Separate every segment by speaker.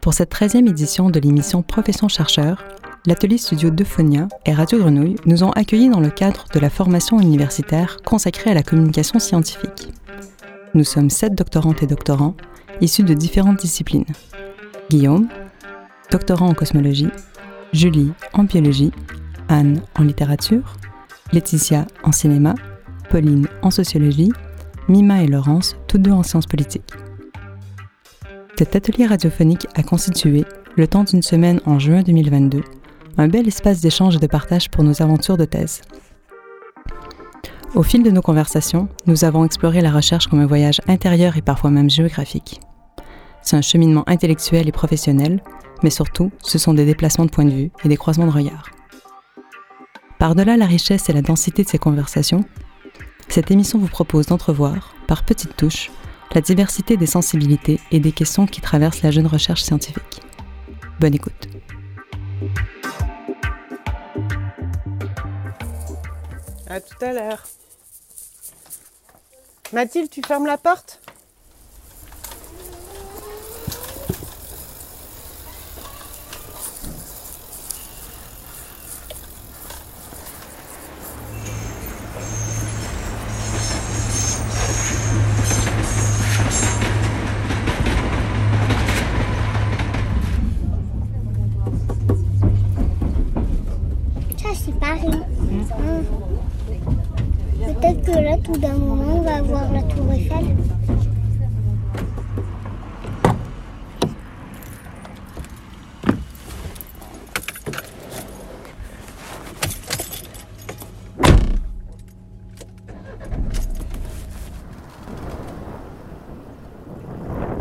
Speaker 1: Pour cette 13e édition de l'émission Profession chercheur, l'atelier studio d'Euphonia et Radio Grenouille nous ont accueillis dans le cadre de la formation universitaire consacrée à la communication scientifique. Nous sommes sept doctorantes et doctorants issus de différentes disciplines. Guillaume, doctorant en cosmologie, Julie en biologie, Anne en littérature, Laetitia en cinéma, Pauline en sociologie, Mima et Laurence, toutes deux en sciences politiques. Cet atelier radiophonique a constitué, le temps d'une semaine en juin 2022, un bel espace d'échange et de partage pour nos aventures de thèse. Au fil de nos conversations, nous avons exploré la recherche comme un voyage intérieur et parfois même géographique. C'est un cheminement intellectuel et professionnel, mais surtout, ce sont des déplacements de point de vue et des croisements de regards. Par-delà la richesse et la densité de ces conversations, cette émission vous propose d'entrevoir, par petites touches, la diversité des sensibilités et des questions qui traversent la jeune recherche scientifique. Bonne écoute.
Speaker 2: À tout à l'heure. Mathilde, tu fermes la porte?
Speaker 3: Peut-être que là, tout d'un moment, on va voir la Tour Eiffel.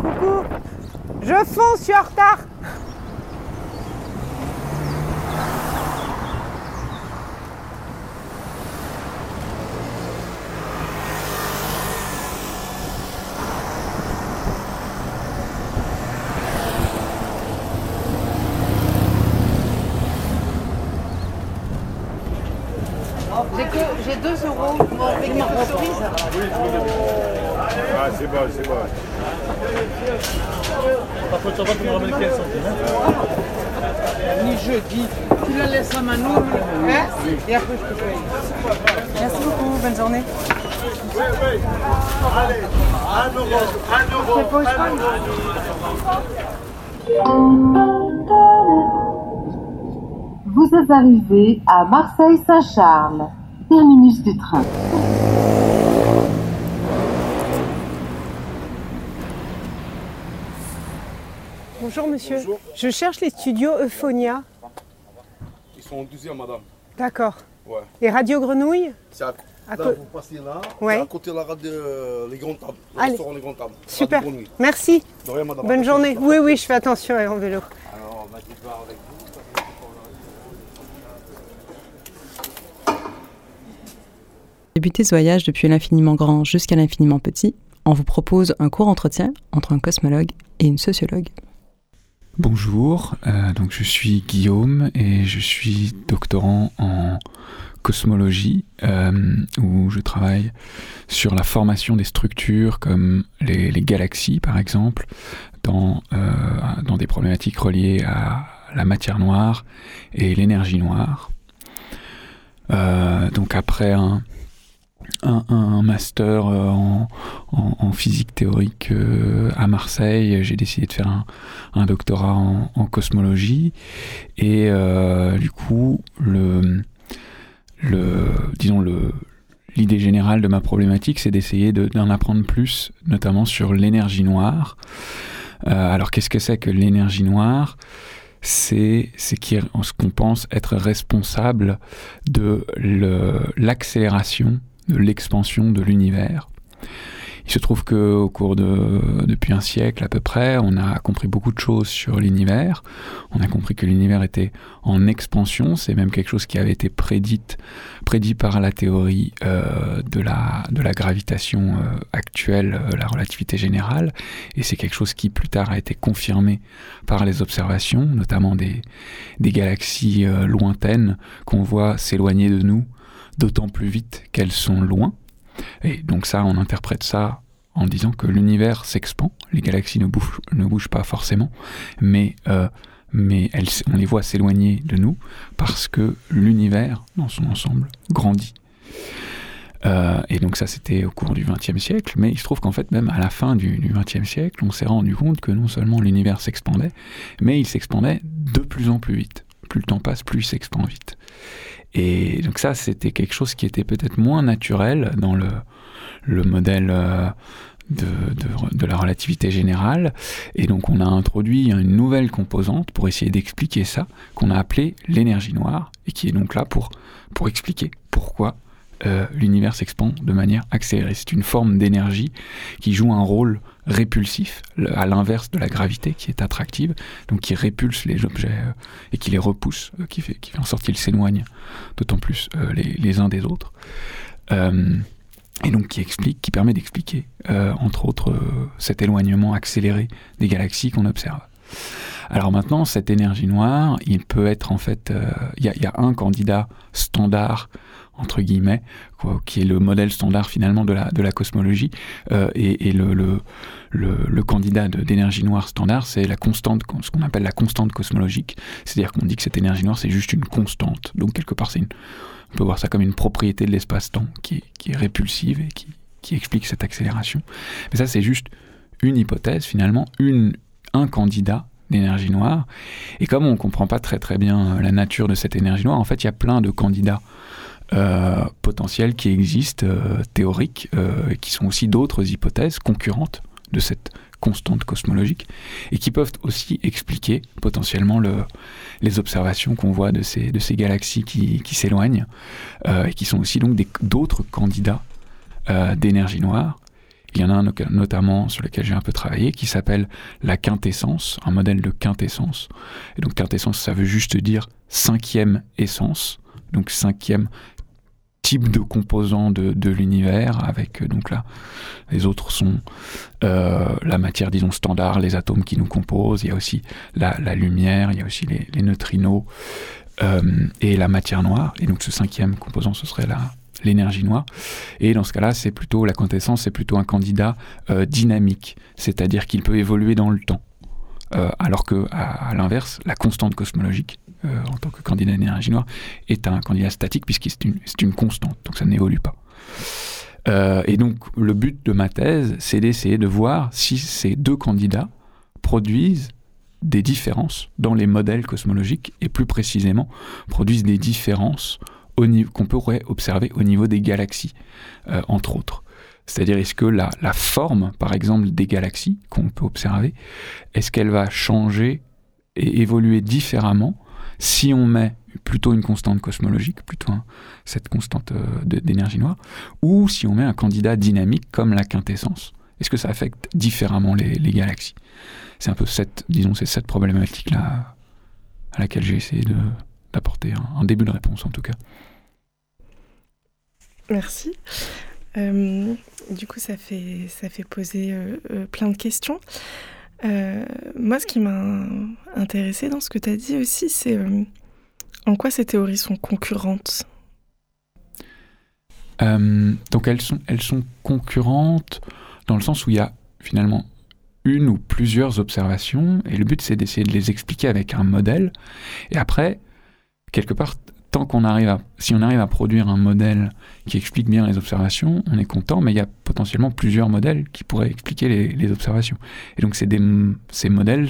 Speaker 2: Coucou. Je fonce, je suis en retard J'ai que- J'ai 2 euros avec ma cerise.
Speaker 4: Ah, c'est bon, c'est bon.
Speaker 5: Par contre, ça va, tu me ramènes 15 centimes. hein.
Speaker 2: Ni jeudi. Tu la laisses à Manon, hein et après je te paye. Merci beaucoup, bonne journée.
Speaker 4: Oui, oui. Allez, un euro, un euro, un euro.
Speaker 6: Vous êtes arrivé à Marseille-Saint-Charles, terminus du train.
Speaker 2: Bonjour monsieur.
Speaker 4: Bonjour.
Speaker 2: Je cherche les studios Euphonia.
Speaker 4: Ils sont en deuxième, madame.
Speaker 2: D'accord.
Speaker 4: Ouais.
Speaker 2: Et Radio Grenouille
Speaker 4: C'est à,
Speaker 2: À
Speaker 4: là,
Speaker 2: co-
Speaker 4: vous passez là,
Speaker 2: Ouais.
Speaker 4: à côté de la rade de les grandes tables. Le
Speaker 2: Allez.
Speaker 4: restaurant Les Grandes Tables.
Speaker 2: Super.
Speaker 4: Radio Grenouille.
Speaker 2: Merci.
Speaker 4: De rien, madame.
Speaker 2: Bonne journée. Oui, oui, je fais attention en vélo.
Speaker 4: Alors, on de voir avec vous.
Speaker 1: Débuter ce voyage depuis l'infiniment grand jusqu'à l'infiniment petit, on vous propose un court entretien entre un cosmologue et une sociologue.
Speaker 7: Bonjour, euh, je suis Guillaume et je suis doctorant en cosmologie euh, où je travaille sur la formation des structures comme les, galaxies par exemple dans, euh, dans des problématiques reliées à la matière noire et l'énergie noire. Donc après un, un, master euh, en, physique théorique euh, à Marseille, j'ai décidé de faire un, doctorat en, cosmologie. Et euh, du coup le, disons l'idée générale de ma problématique c'est d'essayer de- d'en apprendre plus notamment sur l'énergie noire. Alors qu'est-ce que c'est que l'énergie noire? C'est ce qu'on pense être responsable de l'accélération de l'expansion de l'univers Il se trouve que au cours de depuis un siècle à peu près, on a compris beaucoup de choses sur l'univers. On a compris que l'univers était en expansion. C'est même quelque chose qui avait été prédit par la théorie euh, de la de la gravitation euh, actuelle, euh, la relativité générale. Et c'est quelque chose qui plus tard a été confirmé par les observations, notamment des des galaxies lointaines qu'on voit s'éloigner de nous d'autant plus vite qu'elles sont loin. Et donc ça, on interprète ça en disant que l'univers s'expand, les galaxies ne bougent, pas forcément, mais, euh, on les voit s'éloigner de nous parce que l'univers, dans son ensemble, grandit. Euh, et donc ça, c'était au cours du XXe siècle, mais il se trouve qu'en fait, même à la fin du XXe siècle, on s'est rendu compte que non seulement l'univers s'expandait, mais il s'expandait de plus en plus vite. Plus le temps passe, plus il s'expand vite. Et donc ça, c'était quelque chose qui était peut-être moins naturel dans le, le modèle euh, de, de, la relativité générale. Et donc on a introduit une nouvelle composante pour essayer d'expliquer ça, qu'on a appelé l'énergie noire, et qui est donc là pour, pour expliquer pourquoi euh, l'univers s'expand de manière accélérée. C'est une forme d'énergie qui joue un rôle répulsif, à l'inverse de la gravité qui est attractive, donc qui répulse les objets euh, et qui les repousse, euh, qui, fait, en sorte qu'ils s'éloignent d'autant plus les, uns des autres. Et donc qui explique, qui permet d'expliquer, entre autres, cet éloignement accéléré des galaxies qu'on observe. Alors maintenant, cette énergie noire, il peut être en fait, il y, a un candidat standard entre guillemets, quoi, qui est le modèle standard finalement de la, de la cosmologie. Euh, et, le, le, le, candidat d'énergie noire standard, c'est la constante, ce qu'on appelle la constante cosmologique. C'est-à-dire qu'on dit que cette énergie noire, c'est juste une constante. Donc quelque part, c'est on peut voir ça comme une propriété de l'espace-temps qui qui est répulsive et qui, qui explique cette accélération. Mais ça, c'est juste une hypothèse finalement, une, un candidat d'énergie noire. Et comme on ne comprend pas très très bien la nature de cette énergie noire, en fait, il y a plein de candidats euh, potentiels qui existent, euh, théoriques, euh, qui sont aussi d'autres hypothèses concurrentes de cette constante cosmologique, et qui peuvent aussi expliquer potentiellement le, les observations qu'on voit de ces, de ces galaxies qui, qui s'éloignent, euh, et qui sont aussi donc d'autres candidats euh, d'énergie noire. Il y en a un notamment sur lequel j'ai un peu travaillé qui s'appelle la quintessence, un modèle de quintessence. Et donc quintessence, ça veut juste dire cinquième essence, donc cinquième type de composants de, l'univers avec donc là les autres sont euh, la matière disons standard les atomes qui nous composent il y a aussi la, lumière il y a aussi les, neutrinos euh, et la matière noire et donc ce cinquième composant ce serait la l'énergie noire. Et dans ce cas là c'est plutôt la quintessence c'est plutôt un candidat euh, dynamique c'est à dire qu'il peut évoluer dans le temps euh, alors que à, à l'inverse la constante cosmologique euh, en tant que candidat d'énergie noire est un candidat statique puisque c'est une, constante, donc ça n'évolue pas. Euh, et donc le but de ma thèse, c'est d'essayer de voir si ces deux candidats produisent des différences dans les modèles cosmologiques et plus précisément produisent des différences qu'on pourrait observer au niveau des galaxies, euh, entre autres. C'est-à-dire, est-ce que la, forme, par exemple, des galaxies qu'on peut observer, est-ce qu'elle va changer et évoluer différemment si on met plutôt une constante cosmologique, plutôt cette constante euh, d'énergie noire, ou si on met un candidat dynamique comme la quintessence. Est-ce que ça affecte différemment les, galaxies? C'est un peu cette, disons, c'est cette problématique-là à laquelle j'ai essayé d'apporter un, début de réponse en tout cas.
Speaker 8: Merci. Euh, du coup, ça fait, ça fait poser euh, plein de questions. Euh, moi, ce qui m'a intéressé dans ce que tu as dit aussi, c'est euh, en quoi ces théories sont concurrentes
Speaker 7: euh, Donc, elles sont, elles sont concurrentes dans le sens où il y a finalement une ou plusieurs observations, et le but, c'est d'essayer de les expliquer avec un modèle. Et après, quelque part, tant qu'on arrive à, si on arrive à produire un modèle qui explique bien les observations, on est content, mais il y a potentiellement plusieurs modèles qui pourraient expliquer les, observations. Et donc ces modèles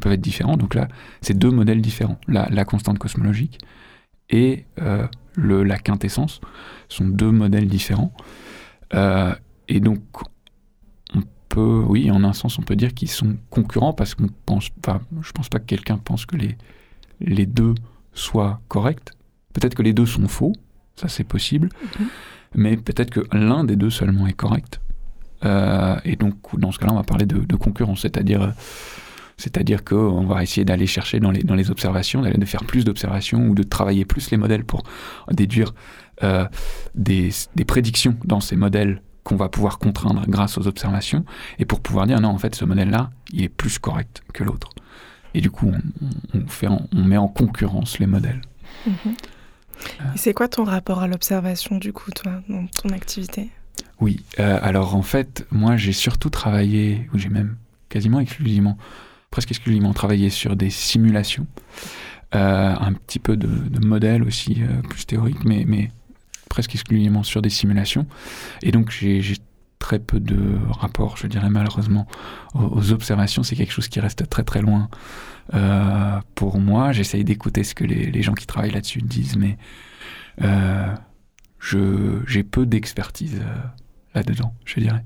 Speaker 7: peuvent être différents. Donc là, c'est deux modèles différents. La, constante cosmologique et euh, la quintessence sont deux modèles différents. Euh, et donc, on peut, oui, en un sens, on peut dire qu'ils sont concurrents parce qu'on pense, je pense pas que quelqu'un pense que les, les deux soient corrects. Peut-être que les deux sont faux, ça c'est possible, mm -hmm. mais peut-être que l'un des deux seulement est correct. et donc, dans ce cas-là, on va parler de, de concurrence, c'est-à-dire c'est-à-dire qu'on va essayer d'aller chercher dans les, dans les observations, d'aller de faire plus d'observations ou de travailler plus les modèles pour déduire euh, des, des, prédictions dans ces modèles qu'on va pouvoir contraindre grâce aux observations et pour pouvoir dire non, en fait, ce modèle-là, il est plus correct que l'autre. Et du coup, on, on, fait on met en concurrence les modèles.
Speaker 8: Mhm. C'est quoi ton rapport à l'observation, du coup, toi, dans ton activité?
Speaker 7: Oui, euh, alors en fait, moi, j'ai surtout travaillé, ou j'ai même quasiment exclusivement presque exclusivement travaillé sur des simulations, euh, un petit peu de, de modèles aussi euh, plus théoriques, mais, mais presque exclusivement sur des simulations. Et donc j'ai très peu de rapport, je dirais malheureusement, aux, observations. C'est quelque chose qui reste très très loin euh, pour moi. J'essaye d'écouter ce que les, les, gens qui travaillent là-dessus disent, mais euh, j'ai peu d'expertise euh, là-dedans, je dirais.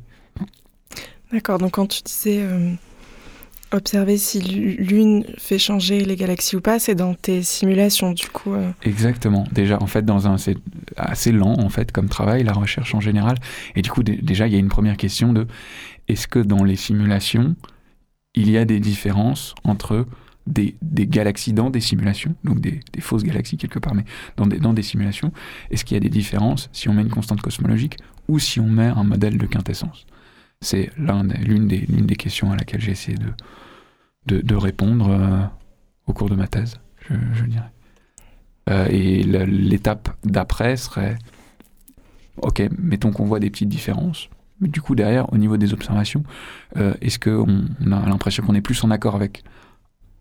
Speaker 8: D'accord, donc quand tu disais euh, observer si l'une fait changer les galaxies ou pas, c'est dans tes simulations du coup. Euh...
Speaker 7: Exactement. Déjà, en fait, dans un c'est assez lent en fait comme travail la recherche en général. Et du coup, déjà, il y a une première question de est-ce que dans les simulations il y a des différences entre des, galaxies dans des simulations, donc des, fausses galaxies quelque part, mais dans des, simulations, est-ce qu'il y a des différences si on met une constante cosmologique ou si on met un modèle de quintessence? C'est l'une des, questions à laquelle j'ai essayé de, répondre euh, au cours de ma thèse, je, dirais. Euh, et l'étape d'après serait, ok, mettons qu'on voit des petites différences, mais du coup derrière, au niveau des observations, euh, est-ce qu'on on a l'impression qu'on est plus en accord avec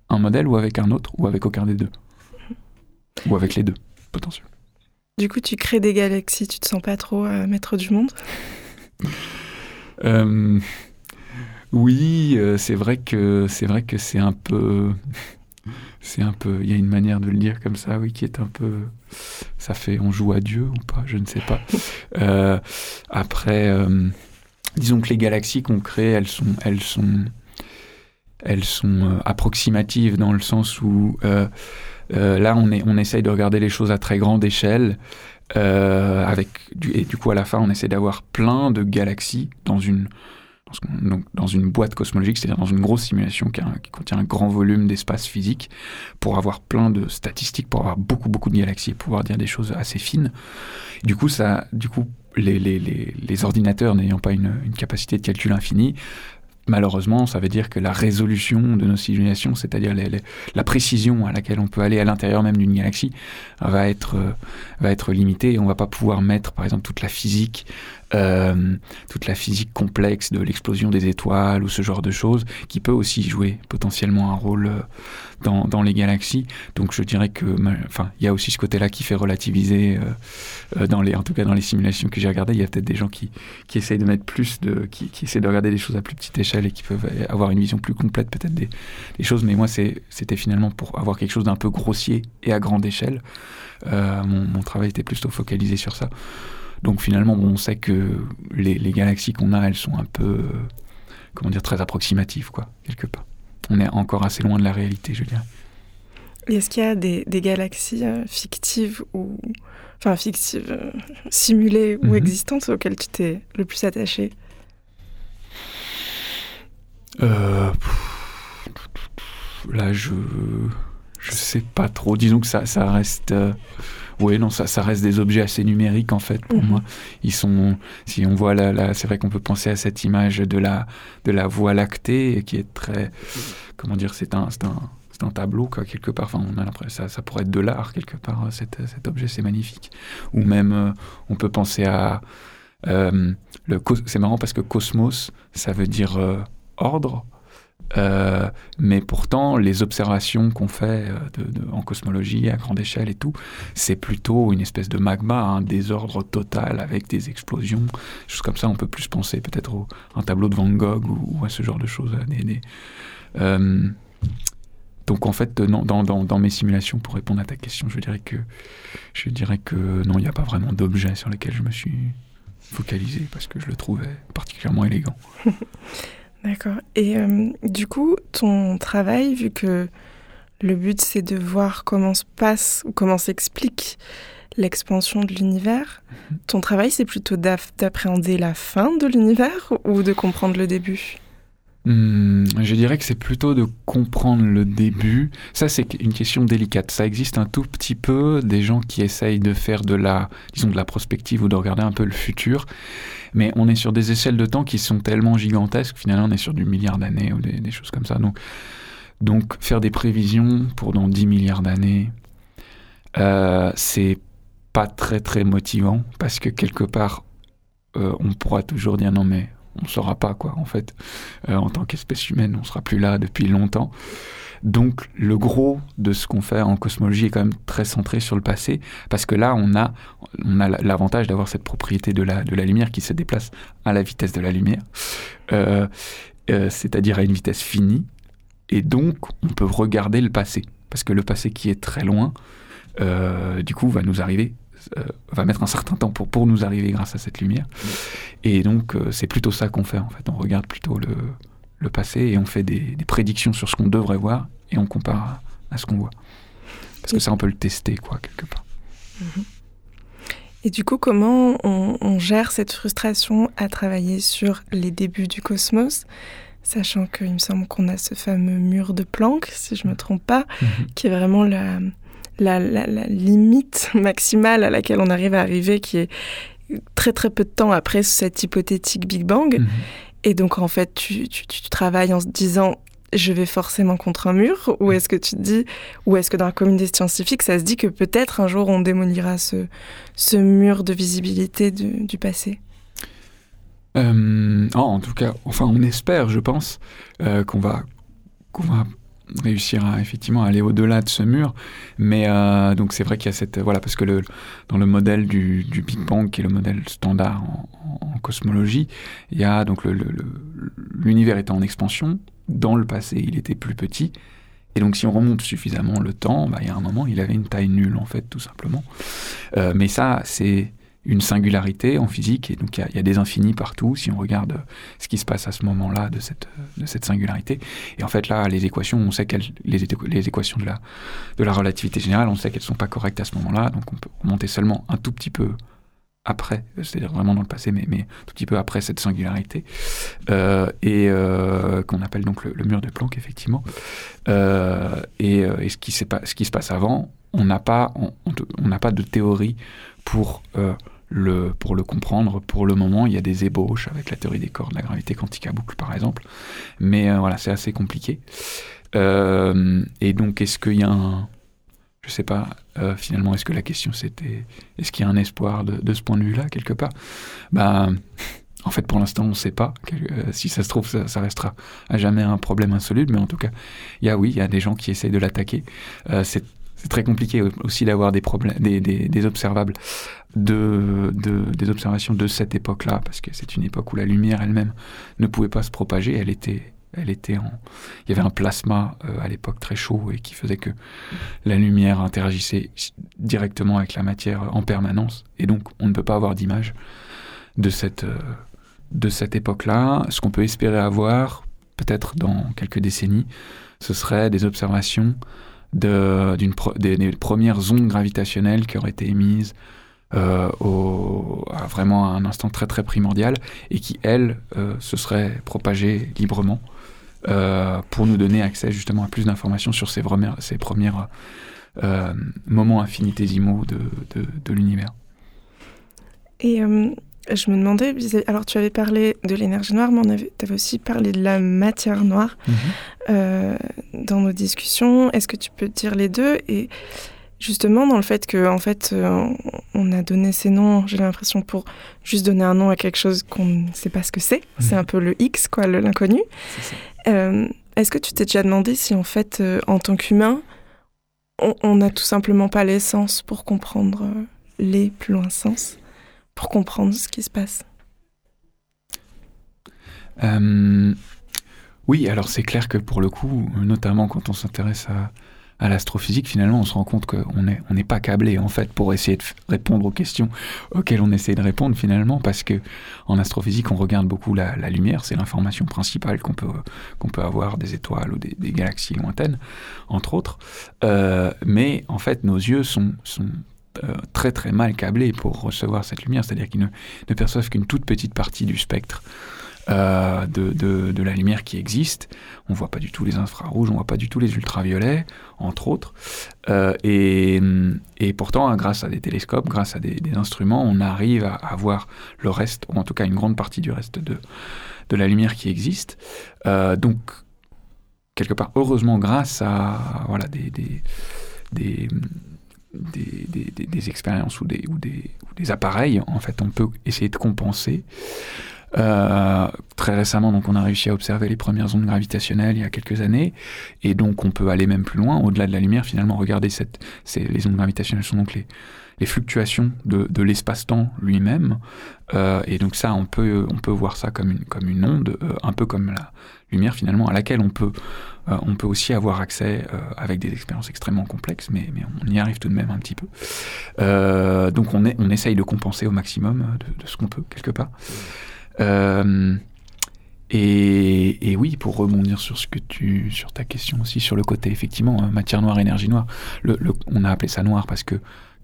Speaker 7: un modèle ou avec un autre, ou avec aucun des deux Ou avec les deux, potentiellement.
Speaker 8: Du coup, tu crées des galaxies, tu te sens pas trop euh, maître du monde?
Speaker 7: Euh, oui, euh, c'est vrai que c'est vrai que c'est un peu, c'est un peu, il y a une manière de le dire comme ça, oui, qui est un peu, ça fait, on joue à Dieu ou pas, je ne sais pas. Après, disons que les galaxies qu'on crée, elles sont, elles sont, elles sont approximatives dans le sens où là, on est, on essaye de regarder les choses à très grande échelle. Euh, avec et du coup à la fin on essaie d'avoir plein de galaxies dans une donc, dans une boîte cosmologique, c'est-à-dire dans une grosse simulation qui, contient un grand volume d'espace physique, pour avoir plein de statistiques, pour avoir beaucoup beaucoup de galaxies et pouvoir dire des choses assez fines. Du coup, ça, du coup, les, les, les, les ordinateurs n'ayant pas une, une, capacité de calcul infinie, malheureusement, ça veut dire que la résolution de nos simulations, c'est-à-dire la précision à laquelle on peut aller à l'intérieur même d'une galaxie, va être, euh, va être limitée. On va pas pouvoir mettre, par exemple, toute la physique, euh, toute la physique complexe de l'explosion des étoiles ou ce genre de choses, qui peut aussi jouer potentiellement un rôle euh, dans, les galaxies. Donc je dirais que, enfin, il y a aussi ce côté-là qui fait relativiser, euh, dans les, en tout cas dans les simulations que j'ai regardées, il y a peut-être des gens qui, qui essayent de mettre plus de, qui, qui essaient de regarder des choses à plus petite échelle et qui peuvent avoir une vision plus complète peut-être des, choses. Mais moi, c'était finalement pour avoir quelque chose d'un peu grossier et à grande échelle. Mon, travail était plutôt focalisé sur ça. Donc finalement, bon, on sait que les, les galaxies qu'on a, elles sont un peu, euh, comment dire, très approximatives, quoi, quelque part. On est encore assez loin de la réalité, je dirais.
Speaker 8: Est-ce qu'il y a des, des galaxies euh, fictives ou enfin fictives, euh, simulées ou mm -hmm. existantes auxquelles tu t'es le plus attaché?
Speaker 7: Euh, Là, je je sais pas trop. Disons que ça, ça reste. Euh, oui, non, ça, ça reste des objets assez numériques en fait pour mmh. moi. Ils sont, si on voit là, là c'est vrai qu'on peut penser à cette image de la de la Voie lactée qui est très, comment dire, c'est un, c'est un, c'est un tableau quoi quelque part. Enfin, on a l'impression ça, ça pourrait être de l'art quelque part. Cet, cet objet, c'est magnifique. Ou même, euh, on peut penser à euh, le. C'est marrant parce que cosmos, ça veut dire euh, ordre. Euh, mais pourtant, les observations qu'on fait de, en cosmologie à grande échelle et tout, c'est plutôt une espèce de magma, un désordre total avec des explosions, choses comme ça. On peut plus penser peut-être à un tableau de Van Gogh ou, à ce genre de choses. Euh, donc en fait, dans, dans, mes simulations, pour répondre à ta question, je dirais que je dirais que non, il n'y a pas vraiment d'objet sur lequel je me suis focalisé parce que je le trouvais particulièrement élégant.
Speaker 8: D'accord. Et euh, du coup, ton travail, vu que le but c'est de voir comment se passe ou comment s'expliquent l'expansion de l'univers. Ton travail, c'est plutôt d'appréhender la fin de l'univers ou de comprendre le début?
Speaker 7: Hmm, je dirais que c'est plutôt de comprendre le début. Ça, c'est une question délicate. Ça existe un tout petit peu des gens qui essayent de faire de la, disons, de la prospective ou de regarder un peu le futur. Mais on est sur des échelles de temps qui sont tellement gigantesques. Finalement, on est sur du milliard d'années ou des, choses comme ça. Donc, faire des prévisions pour dans 10 milliards d'années, euh, c'est pas très très motivant parce que quelque part, euh, on pourra toujours dire non mais on ne saura pas quoi en fait. Euh, en tant qu'espèce humaine, on sera plus là depuis longtemps. Donc le gros de ce qu'on fait en cosmologie est quand même très centré sur le passé, parce que là on a, l'avantage d'avoir cette propriété de la, de la lumière qui se déplace à la vitesse de la lumière, euh, euh, c'est-à-dire à une vitesse finie, et donc on peut regarder le passé, parce que le passé qui est très loin, du coup va nous arriver euh, va mettre un certain temps pour, pour nous arriver grâce à cette lumière. Et donc, euh, c'est plutôt ça qu'on fait, en fait. On regarde plutôt le, le passé et on fait des, prédictions sur ce qu'on devrait voir et on compare à, ce qu'on voit. Parce que ça, on peut le tester, quoi, quelque part.
Speaker 8: Mhm. Et du coup, comment on, gère cette frustration à travailler sur les débuts du cosmos Sachant qu'il me semble qu'on a ce fameux mur de Planck, si je ne me trompe pas, mhm. qui est vraiment la, la, limite maximale à laquelle on arrive à arriver, qui est très très peu de temps après cette hypothétique Big Bang. Mhm. Et donc en fait, tu, travailles en se disant je vais forcément contre un mur Ou est-ce que tu te dis, ou est-ce que dans la communauté scientifique, ça se dit que peut-être un jour on démolira ce, ce mur de visibilité du passé?
Speaker 7: Euh, En tout cas, enfin on espère, je pense, euh, qu'on va, qu'on va réussir à effectivement aller au-delà de ce mur. Mais euh, donc c'est vrai qu'il y a cette voilà parce que le, dans le modèle du, Big Bang qui est le modèle standard en, cosmologie, il y a donc l'univers étant en expansion. Dans le passé, il était plus petit. Et donc, si on remonte suffisamment le temps, bah, il y a un moment, il avait une taille nulle, en fait, tout simplement. Euh, mais ça, c'est une singularité en physique, et donc il y, a des infinis partout, si on regarde euh, ce qui se passe à ce moment-là de cette, euh, de cette singularité. Et en fait, là, les équations, on sait qu'elles, les, équations de la, de la relativité générale, on sait qu'elles ne sont pas correctes à ce moment-là, donc on peut remonter seulement un tout petit peu après, c'est-à-dire vraiment dans le passé, mais, mais tout petit peu après cette singularité, euh, et qu'on appelle donc le, mur de Planck, effectivement. et, ce, qui se passe avant, on n'a pas, on n'a pas de théorie pour pour le comprendre, pour le moment, il y a des ébauches avec la théorie des cordes, la gravité quantique à boucle par exemple. Mais euh, voilà, c'est assez compliqué. Euh, et donc, est-ce qu'il y a un. Je sais pas, euh, finalement, est-ce que la question c'était. Est-ce qu'il y a un espoir de, ce point de vue-là, quelque part? Bah, En fait, pour l'instant, on ne sait pas. si ça se trouve, ça, restera à jamais un problème insoluble. Mais en tout cas, il y a oui, il y a des gens qui essayent de l'attaquer. C'est très compliqué aussi d'avoir des, problèmes, des, observables, de, des observations de cette époque-là, parce que c'est une époque où la lumière elle-même ne pouvait pas se propager. Elle était, elle était en, il y avait un plasma euh, à l'époque très chaud et qui faisait que la lumière interagissait directement avec la matière en permanence. Et donc, on ne peut pas avoir d'image de cette, euh, de cette époque-là. Ce qu'on peut espérer avoir, peut-être dans quelques décennies, ce serait des observations de, des, premières ondes gravitationnelles qui auraient été émises euh, au, à vraiment un instant très très primordial et qui, elles, euh, se seraient propagées librement euh, pour nous donner accès justement à plus d'informations sur ces, ces premiers moments infinitésimaux de, de, de l'univers.
Speaker 8: Et je me demandais, alors tu avais parlé de l'énergie noire, mais tu avais aussi parlé de la matière noire mhm. euh, dans nos discussions. Est-ce que tu peux dire les deux? Et justement, dans le fait que, en fait, euh, on a donné ces noms, j'ai l'impression, pour juste donner un nom à quelque chose qu'on ne sait pas ce que c'est. Mhm. C'est un peu le X, quoi, l'inconnu. Euh, est-ce que tu t'es déjà demandé si, en fait, en tant qu'humain, on n'a tout simplement pas l'essence pour comprendre les plus loin sens? Pour comprendre ce qui se passe
Speaker 7: euh, Oui, alors c'est clair que pour le coup, notamment quand on s'intéresse à, l'astrophysique, finalement, on se rend compte qu'on n'est on n'est pas câblé en fait pour essayer de répondre aux questions auxquelles on essaie de répondre finalement, parce que en astrophysique, on regarde beaucoup la, lumière, c'est l'information principale qu'on peut qu'on peut avoir des étoiles ou des, galaxies lointaines, entre autres. Euh, mais en fait, nos yeux sont, sont très très mal câblés pour recevoir cette lumière, c'est-à-dire qu'ils ne, perçoivent qu'une toute petite partie du spectre de, de, la lumière qui existe. On voit pas du tout les infrarouges, on voit pas du tout les ultraviolets, entre autres. et, et, pourtant, hein, grâce à des télescopes, grâce à des, instruments, on arrive à, à, voir le reste, ou en tout cas une grande partie du reste de, de la lumière qui existe. donc quelque part, heureusement, grâce à voilà, des, des, des, expériences ou des, des, des appareils, en fait, on peut essayer de compenser. Euh, très récemment, donc, on a réussi à observer les premières ondes gravitationnelles il y a quelques années, et donc on peut aller même plus loin, au-delà de la lumière, finalement, regarder les ondes gravitationnelles sont donc les, les fluctuations de, de l'espace-temps lui-même, euh, et donc ça, on peut, on peut voir ça comme une, comme une onde, euh, un peu comme la, lumière finalement à laquelle on peut, euh, on peut aussi avoir accès avec des expériences extrêmement complexes, mais, mais, on y arrive tout de même un petit peu. Donc on, est, on essaye de compenser au maximum de, ce qu'on peut quelque part. Et, et, oui, pour rebondir sur ce que tu, sur ta question aussi, sur le côté effectivement matière noire, énergie noire, on a appelé ça noir parce que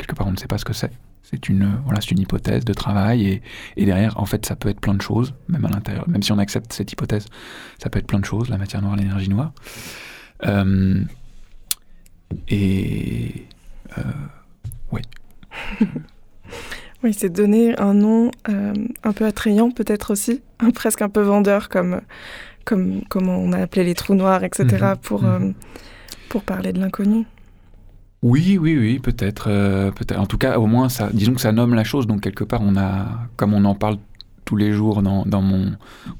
Speaker 7: quelque part on ne sait pas ce que c'est. C'est une, voilà, une hypothèse de travail et, et, derrière, en fait, ça peut être plein de choses, même à l'intérieur. Même si on accepte cette hypothèse, ça peut être plein de choses, la matière noire, l'énergie noire. Euh, et euh, oui.
Speaker 8: oui, c'est donner un nom euh, un peu attrayant, peut-être aussi, presque un peu vendeur, comme, comme, comme on a appelé les trous noirs, etc., mm-hmm. pour, mm-hmm. pour parler de l'inconnu.
Speaker 7: Oui, oui, oui, peut-être, euh, peut-être. En tout cas, au moins, ça, disons que ça nomme la chose. Donc quelque part, on a, comme on en parle tous les jours dans, dans mon,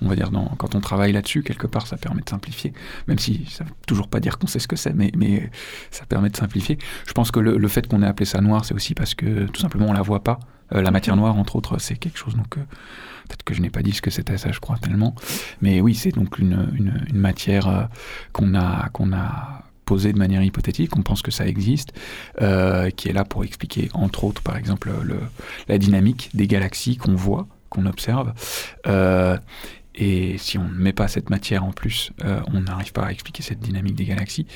Speaker 7: on va dire, dans, quand on travaille là-dessus, quelque part, ça permet de simplifier. Même si ça veut toujours pas dire qu'on sait ce que c'est, mais, mais ça permet de simplifier. Je pense que le, le fait qu'on ait appelé ça noir, c'est aussi parce que tout simplement on la voit pas. Euh, la matière noire, entre autres, c'est quelque chose. Donc euh, peut-être que je n'ai pas dit ce que c'était ça, je crois tellement. Mais oui, c'est donc une, une, une matière qu'on a, qu'on a de manière hypothétique, on pense que ça existe, euh, qui est là pour expliquer, entre autres, par exemple, le, la dynamique des galaxies qu'on voit, qu'on observe. Euh, et si on ne met pas cette matière en plus, euh, on n'arrive pas à expliquer cette dynamique des galaxies.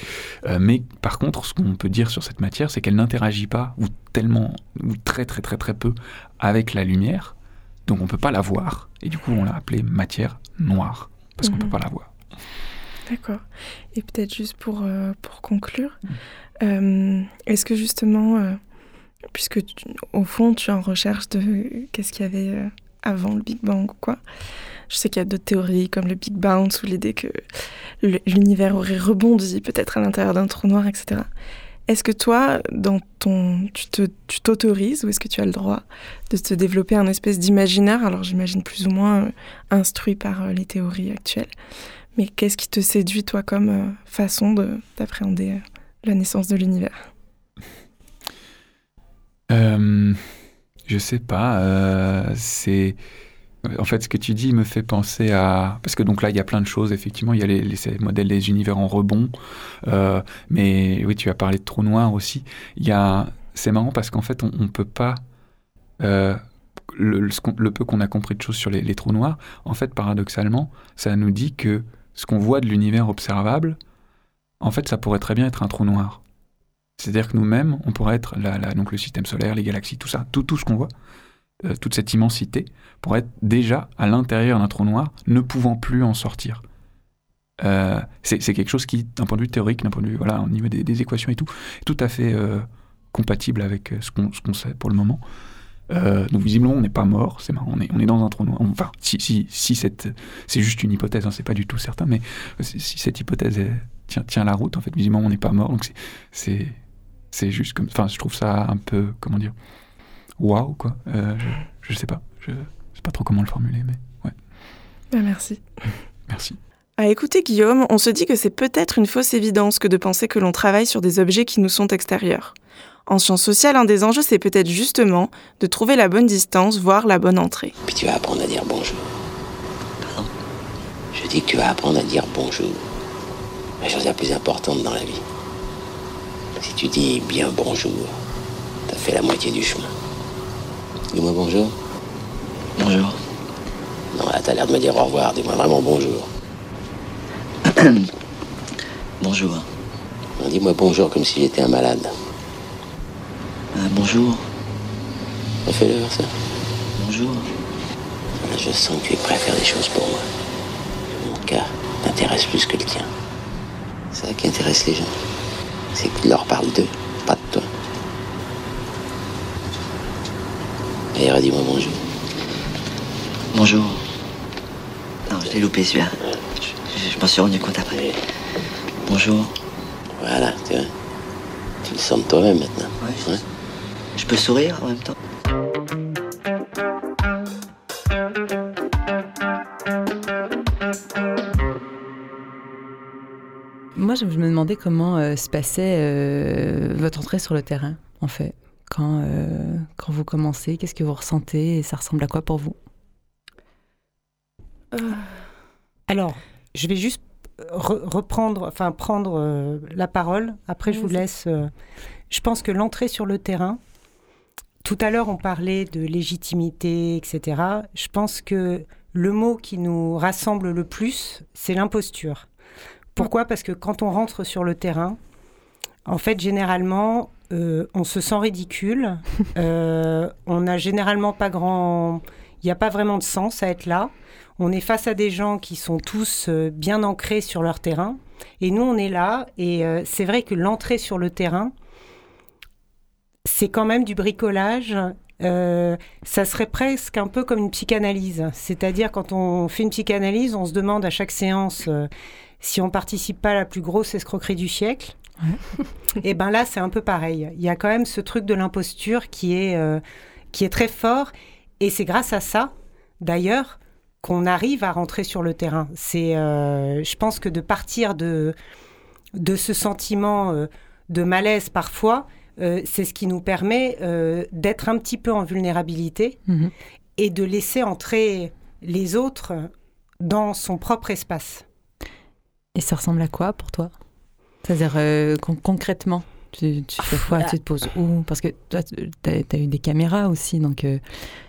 Speaker 7: mais par contre, ce qu'on peut dire sur cette matière, c'est qu'elle n'interagit pas, ou tellement, ou très très très très peu, avec la lumière. Donc on ne peut pas la voir. Et du coup, on l'a appelée matière noire, parce qu'on ne peut mhm. pas la voir.
Speaker 8: D'accord. Et peut-être juste pour, euh, pour conclure, euh, est-ce que justement, euh, puisque au fond tu es en recherche de qu'est-ce qu'il y avait avant le Big Bang ou quoi, je sais qu'il y a d'autres théories comme le Big Bounce ou l'idée que l'univers aurait rebondi peut-être à l'intérieur d'un trou noir, etc. Est-ce que toi, dans ton, tu t'autorises ou est-ce que tu as le droit de te développer un espèce d'imaginaire? Alors j'imagine plus ou moins instruit par les théories actuelles, mais qu'est-ce qui te séduit, toi, comme euh, façon d'appréhender euh, la naissance de l'univers?
Speaker 7: Euh, Je sais pas. Euh, c'est. En fait, ce que tu dis me fait penser à... Parce que donc là, il y a plein de choses, effectivement. Il y a les, modèles des univers en rebond. mais oui, tu as parlé de trous noirs aussi. Il y a... C'est marrant parce qu'en fait, on ne peut pas... le, le, peu qu'on a compris de choses sur les, les, trous noirs, en fait, paradoxalement, ça nous dit que ce qu'on voit de l'univers observable, en fait, ça pourrait très bien être un trou noir. C'est-à-dire que nous-mêmes, on pourrait être donc le système solaire, les galaxies, tout ça, tout, tout ce qu'on voit, euh, toute cette immensité, pourrait être déjà à l'intérieur d'un trou noir, ne pouvant plus en sortir. Euh, c'est quelque chose qui, d'un point de vue théorique, d'un point de vue, voilà, au niveau des, équations et tout, est tout à fait euh, compatible avec ce qu'on sait pour le moment. Euh, donc visiblement, on n'est pas mort, c'est marrant, on est, on est dans un trou noir. Enfin, si, si, si c'est juste une hypothèse, hein, c'est pas du tout certain, mais si, cette hypothèse tient, tient, la route, en fait, visiblement, on n'est pas mort. Donc c'est c'est juste comme, enfin, je trouve ça un peu, comment dire, waouh, quoi. Euh, je, je sais pas, je sais pas trop comment le formuler, mais ouais.
Speaker 8: Ben, merci.
Speaker 7: Merci.
Speaker 8: À écouter Guillaume, on se dit que c'est peut-être une fausse évidence que de penser que l'on travaille sur des objets qui nous sont extérieurs. En sciences sociales, un des enjeux, c'est peut-être justement de trouver la bonne distance, voire la bonne entrée.
Speaker 9: Puis tu vas apprendre à dire bonjour. Pardon Je dis que tu vas apprendre à dire bonjour. La chose la plus importante dans la vie. Si tu dis bien bonjour, t'as fait la moitié du chemin. Dis-moi bonjour.
Speaker 10: Bonjour.
Speaker 9: Non, là, t'as l'air de me dire au revoir. Dis-moi vraiment bonjour.
Speaker 10: bonjour.
Speaker 9: Dis-moi bonjour comme si j'étais un malade.
Speaker 10: Euh, bonjour.
Speaker 9: Refais-le voir ça.
Speaker 10: Bonjour.
Speaker 9: Je sens que tu es prêt à faire des choses pour moi. Mon cas t'intéresse plus que le tien. C'est ça qui intéresse les gens. C'est qu'ils leur parlent d'eux, pas de toi. D'ailleurs, dis-moi bonjour.
Speaker 10: Bonjour. Non, je l'ai loupé celui-là. Je, je m'en suis rendu compte après. Bonjour.
Speaker 9: Voilà, tu vois. Tu le sens de toi-même maintenant.
Speaker 10: Ouais. Je peux sourire en même temps
Speaker 1: Moi, je me demandais comment euh, se passait euh, votre entrée sur le terrain, en fait. Quand, euh, quand vous commencez, qu'est-ce que vous ressentez et ça ressemble à quoi pour vous?
Speaker 11: Alors, je vais juste re- reprendre, enfin prendre euh, la parole. Après, je vous laisse. euh, je pense que l'entrée sur le terrain, tout à l'heure, on parlait de légitimité, etc. Je pense que le mot qui nous rassemble le plus, c'est l'imposture. Pourquoi? Parce que quand on rentre sur le terrain, en fait, généralement, euh, on se sent ridicule. Euh, on n'a généralement pas grand. Il n'y a pas vraiment de sens à être là. On est face à des gens qui sont tous euh, bien ancrés sur leur terrain. Et nous, on est là. Et c'est vrai que l'entrée sur le terrain, c'est quand même du bricolage. Euh, ça serait presque un peu comme une psychanalyse. C'est-à-dire, quand on fait une psychanalyse, on se demande à chaque séance euh, si on participe pas à la plus grosse escroquerie du siècle. Et ben là, c'est un peu pareil. Il y a quand même ce truc de l'imposture qui est, euh, qui est très fort. Et c'est grâce à ça, d'ailleurs, qu'on arrive à rentrer sur le terrain. C'est, euh, je pense que de partir de, de ce sentiment euh, de malaise parfois, euh, c'est ce qui nous permet euh, d'être un petit peu en vulnérabilité
Speaker 1: Mhm.
Speaker 11: et de laisser entrer les autres dans son propre espace.
Speaker 1: Et ça ressemble à quoi pour toi? C'est-à-dire euh, con- concrètement tu, tu fais quoi? Tu te poses où? Parce que toi, tu as, eu des caméras aussi, donc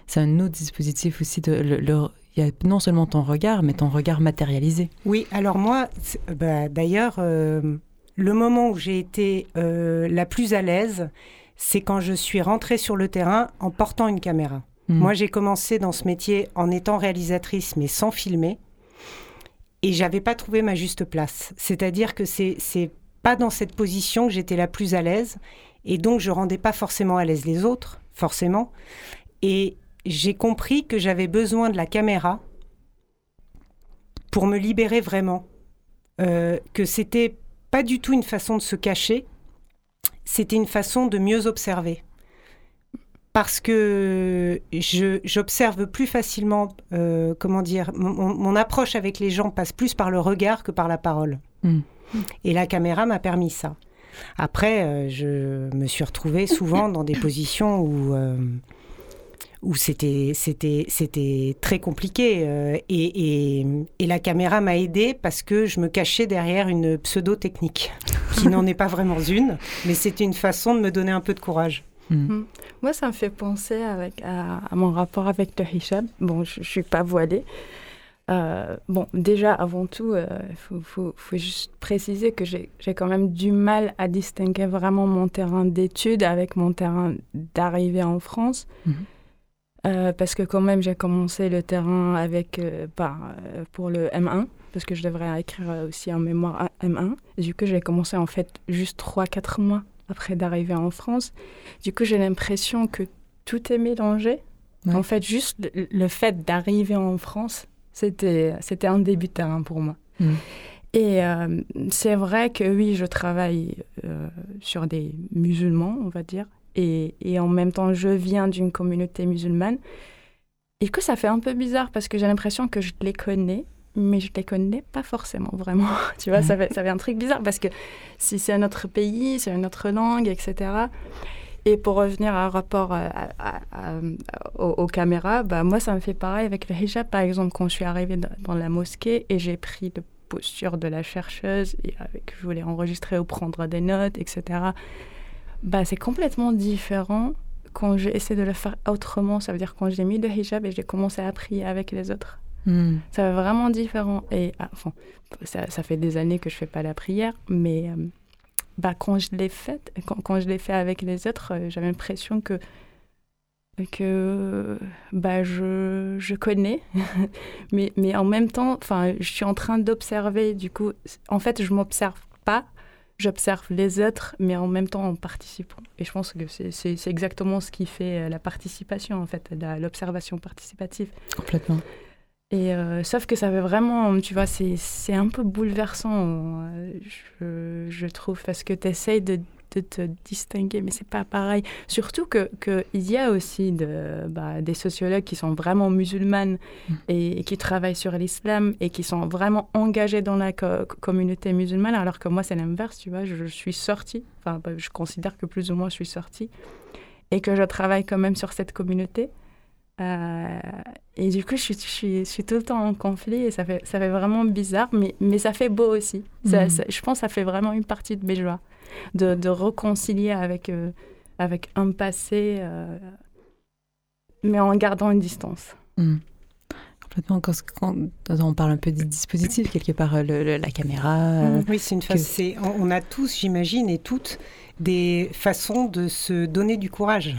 Speaker 1: c'est un autre dispositif aussi. de le- le- Il y a non seulement ton regard, mais ton regard matérialisé.
Speaker 11: Oui, alors moi, bah, d'ailleurs, euh, le moment où j'ai été euh, la plus à l'aise, c'est quand je suis rentrée sur le terrain en portant une caméra.
Speaker 1: Mhm.
Speaker 11: Moi, j'ai commencé dans ce métier en étant réalisatrice, mais sans filmer. Et j'avais pas trouvé ma juste place. C'est-à-dire que c'est c'est pas dans cette position que j'étais la plus à l'aise. Et donc, je rendais pas forcément à l'aise les autres, forcément. Et j'ai compris que j'avais besoin de la caméra pour me libérer vraiment. Euh, que c'était pas du tout une façon de se cacher, c'était une façon de mieux observer. Parce que j'observe plus facilement, euh, comment dire, mon, approche avec les gens passe plus par le regard que par la parole.
Speaker 1: Mm.
Speaker 11: Et la caméra m'a permis ça. Après, euh, je me suis retrouvée souvent dans des positions où, euh, où c'était, c'était, c'était très compliqué. euh, et, et- et la caméra m'a aidée parce que je me cachais derrière une pseudo-technique, qui n'en est pas vraiment une, mais c'était une façon de me donner un peu de courage.
Speaker 12: Mm. Moi, ça me fait penser avec, à, à mon rapport avec le hijab. Bon, je ne suis pas voilée. Euh, bon, déjà, avant tout, il faut, faut- faut juste préciser que j'ai j'ai quand même du mal à distinguer vraiment mon terrain d'études avec mon terrain d'arrivée en France.
Speaker 1: Mhm.
Speaker 12: Euh, parce que quand même, j'ai commencé le terrain avec, euh, par, euh, pour le M1, parce que je devrais écrire aussi un mémoire à M1. Et du coup, j'ai commencé en fait juste 3-4 mois après d'arriver en France. Du coup, j'ai l'impression que tout est mélangé.
Speaker 1: Ouais.
Speaker 12: En fait, juste le, le fait d'arriver en France, c'était c'était un début de terrain pour moi.
Speaker 1: Mm.
Speaker 12: Et euh, c'est vrai que oui, je travaille euh, sur des musulmans, on va dire, et, et en même temps, je viens d'une communauté musulmane. Et que ça fait un peu bizarre parce que j'ai l'impression que je les connais, mais je les connais pas forcément vraiment. tu vois, ça fait, ça fait un truc bizarre parce que si c'est un autre pays, c'est une autre langue, etc. Et pour revenir à rapport à- à- à- à- aux, aux caméras, bah, moi, ça me fait pareil avec le hijab. Par exemple, quand je suis arrivée dans, dans la mosquée et j'ai pris la posture de la chercheuse et avec, je voulais enregistrer ou prendre des notes, etc. Bah, c'est complètement différent quand j'ai essayé de le faire autrement. Ça veut dire quand j'ai mis le hijab et j'ai commencé à prier avec les autres.
Speaker 1: Mm.
Speaker 12: Ça va vraiment différent. Et ah, enfin, ça, ça fait des années que je fais pas la prière, mais euh, bah, quand je l'ai fait, quand, quand je l'ai fait avec les autres, j'avais l'impression que que bah, je, je connais, mais, mais en même temps, je suis en train d'observer. Du coup, en fait, je m'observe pas, j'observe les autres, mais en même temps en participant. Et je pense que c'est exactement ce qui fait euh, la participation, en fait, l'observation participative.
Speaker 1: Complètement.
Speaker 12: Et euh, sauf que ça fait vraiment, tu vois, c'est un peu bouleversant, euh, je, je trouve, parce que tu essayes de de te distinguer, mais c'est pas pareil. Surtout que qu'il y a aussi de, bah, des sociologues qui sont vraiment musulmanes mm. et, qui travaillent sur l'islam et qui sont vraiment engagés dans la communauté musulmane, alors que moi c'est l'inverse, tu vois. Je, suis sortie, enfin bah, je considère que plus ou moins je suis sortie et que je travaille quand même sur cette communauté. Euh, et du coup, je suis, je, suis, tout le temps en conflit et ça fait, ça fait vraiment bizarre, mais, mais ça fait beau aussi. Mm. je pense que ça fait vraiment une partie de mes joies de, de reconcilier avec, euh, avec un passé, euh, mais en gardant une distance.
Speaker 1: Hmm. Complètement. Quand, on parle un peu des dispositifs, quelque part, la caméra.
Speaker 11: oui, c'est une phase. On, a tous, j'imagine, et toutes, des façons de se donner du courage.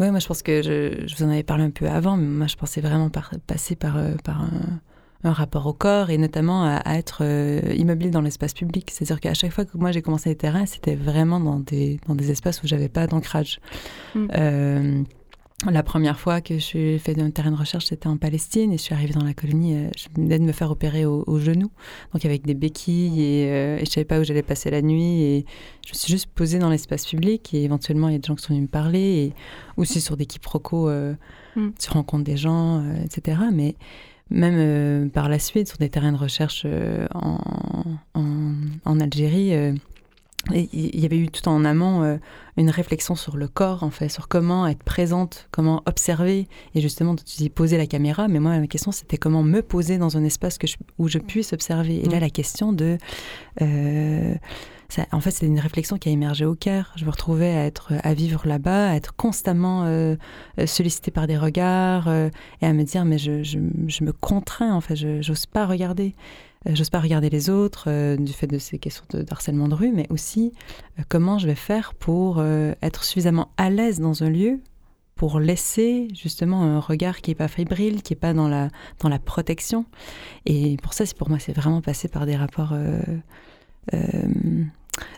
Speaker 1: Oui, moi je pense que je, je, vous en avais parlé un peu avant, mais moi je pensais vraiment par, passer par, par un, un rapport au corps et notamment à, être euh, immobile dans l'espace public. C'est-à-dire qu'à chaque fois que moi j'ai commencé les terrains, c'était vraiment dans des, dans des espaces où j'avais pas d'ancrage. Mm. Euh, la première fois que je suis fait un terrain de recherche, c'était en Palestine et je suis arrivée dans la colonie. Euh, je venais de me faire opérer au, genou, donc avec des béquilles et, euh, et je savais pas où j'allais passer la nuit. Et je me suis juste posée dans l'espace public et éventuellement il y a des gens qui sont venus me parler et aussi sur des quiproquos, euh, mm. tu rencontres des gens, etc. Mais même euh, par la suite sur des terrains de recherche euh, en, en, Algérie, euh, il y avait eu tout en amont une réflexion sur le corps, en fait, sur comment être présente, comment observer, et justement, tu dis poser la caméra, mais moi, ma question, c'était comment me poser dans un espace que où je puisse observer. Et là, la question de en fait, c'est une réflexion qui a émergé au cœur. Je me retrouvais à être, à vivre là-bas, à être constamment euh, euh sollicitée par des regards euh, et à me dire, mais je, je, me contrains, en fait, je n'ose pas regarder. Euh, j'ose pas regarder les autres du fait de ces questions de, harcèlement de rue, mais aussi comment je vais faire pour être suffisamment à l'aise dans un lieu pour laisser justement un regard qui n'est pas fébrile, qui n'est pas dans la, dans la protection. Et pour ça, pour moi, c'est vraiment passé par des rapports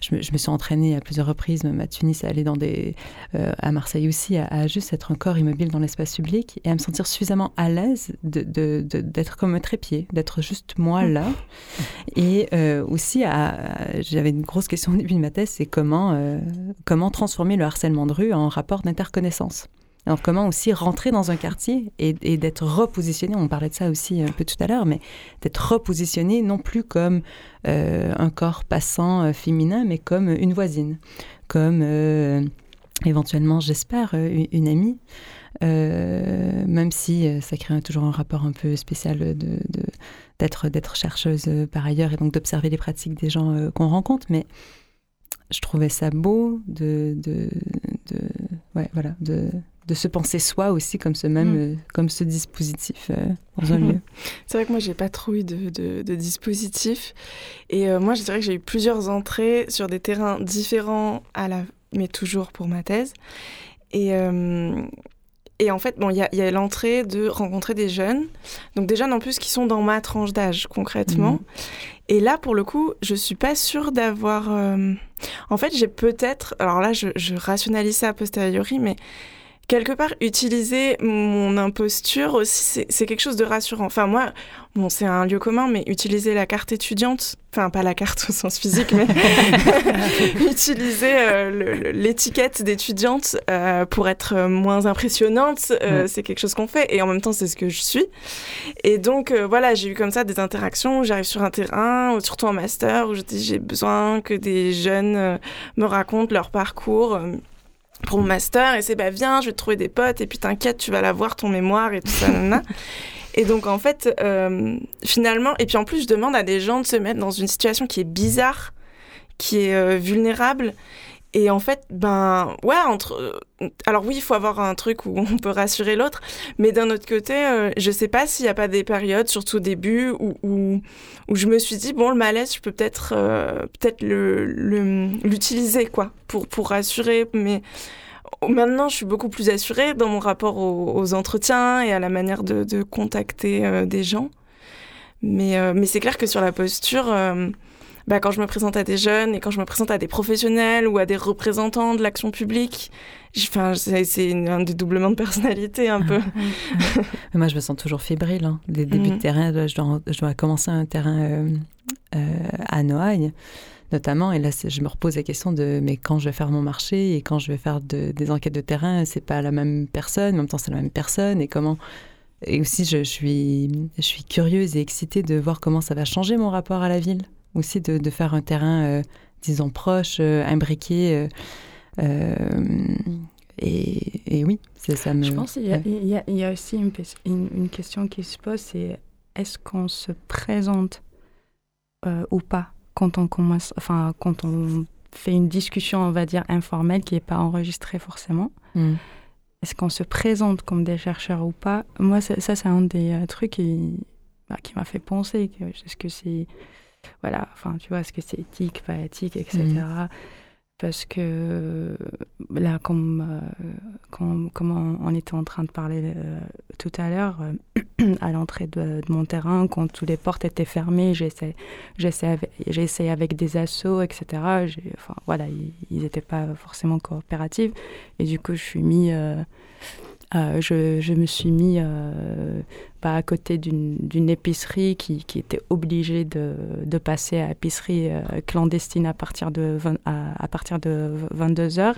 Speaker 1: je me, suis entraînée à plusieurs reprises, même à Tunis, à aller dans des, euh, à Marseille aussi, à, juste être un corps immobile dans l'espace public et à me sentir suffisamment à l'aise d'être de, de, comme un trépied, d'être juste moi là. Et euh, aussi, j'avais une grosse question au début de ma thèse, c'est comment, euh, comment transformer le harcèlement de rue en rapport d'interconnaissance. Alors comment aussi rentrer dans un quartier et, d'être repositionné, on parlait de ça aussi un peu tout à l'heure, mais d'être repositionné non plus comme euh, un corps passant euh, féminin, mais comme une voisine, comme euh, éventuellement, j'espère, une, amie. même si ça crée toujours un rapport un peu spécial de, d'être, d'être chercheuse par ailleurs et donc d'observer les pratiques des gens qu'on rencontre, mais je trouvais ça beau de, de, voilà, de, de se penser soi aussi comme ce même, mm. euh, comme ce dispositif euh, dans un lieu.
Speaker 8: C'est vrai que moi, j'ai pas trop eu de, de, dispositif. Et euh, moi, je dirais que j'ai eu plusieurs entrées sur des terrains différents, à la... mais toujours pour ma thèse. Et, et en fait, bon, il y a, a l'entrée de rencontrer des jeunes, donc des jeunes en plus qui sont dans ma tranche d'âge concrètement. Mm. Et là, pour le coup, je suis pas sûre d'avoir. En fait, j'ai peut-être. Alors là, je, je rationalise ça a posteriori, mais quelque part, utiliser mon imposture aussi, c'est quelque chose de rassurant. Enfin, moi, bon, c'est un lieu commun, mais utiliser la carte étudiante, enfin, pas la carte au sens physique, mais utiliser euh, l'étiquette d'étudiante euh, pour être moins impressionnante, euh, c'est quelque chose qu'on fait. Et en même temps, c'est ce que je suis. Et donc, voilà, j'ai eu comme ça des interactions. J'arrive sur un terrain, surtout en master, où j'ai besoin que des jeunes me racontent leur parcours pour mon master et c'est bah viens, je vais te trouver des potes et puis t'inquiète, tu vas l'avoir ton mémoire et tout ça. Et donc en fait, euh, finalement, et puis en plus je demande à des gens de se mettre dans une situation qui est bizarre, qui est euh, vulnérable et en fait, ben ouais, entre. Alors oui, il faut avoir un truc où on peut rassurer l'autre, mais d'un autre côté, euh, je sais pas s'il n'y a pas des périodes, surtout au début, où, où, où, je me suis dit bon, le malaise, je peux peut-être euh, peut-être l'utiliser quoi, pour pour rassurer, mais maintenant, je suis beaucoup plus assurée dans mon rapport aux, entretiens et à la manière de, de contacter euh, des gens. Mais, mais c'est clair que sur la posture, bah, quand je me présente à des jeunes et quand je me présente à des professionnels ou à des représentants de l'action publique, enfin, c'est un dédoublement de personnalité un peu.
Speaker 1: Moi, je me sens toujours fébrile. Hein. Des débuts de mhm. terrain, je dois, je dois, commencer un terrain euh, euh, à Noailles notamment. Et là, je me repose la question de mais quand je vais faire mon marché et quand je vais faire des enquêtes de terrain, c'est pas la même personne, en même temps c'est la même personne et comment. Et aussi, je, suis, je suis curieuse et excitée de voir comment ça va changer mon rapport à la ville aussi de, faire un terrain, euh, disons, proche, euh, imbriqué. Euh, et, et, oui, ça me...
Speaker 12: Je pense qu'il y, y, a aussi une, une, question qui se pose, c'est est-ce qu'on se présente ou pas quand on commence, enfin, quand on fait une discussion, on va dire, informelle, qui n'est pas enregistrée forcément? Hmm. Est-ce qu'on se présente comme des chercheurs ou pas? Moi, ça, c'est un des trucs qui, bah, qui m'a fait penser. Est-ce que c'est voilà, enfin, tu vois, est-ce que c'est éthique, pas éthique, etc. Mm. Parce que là, comme, euh, comme, on, était en train de parler euh, tout à l'heure, euh, à l'entrée de, mon terrain, quand toutes les portes étaient fermées, j'essaie avec, avec des assauts, etc. Enfin, voilà, ils n'étaient pas forcément coopératifs. Et du coup, je suis mis euh, je, me suis mis euh, à côté d'une épicerie qui, était obligée de, passer à épicerie euh, clandestine à partir de, à, partir de 22 heures.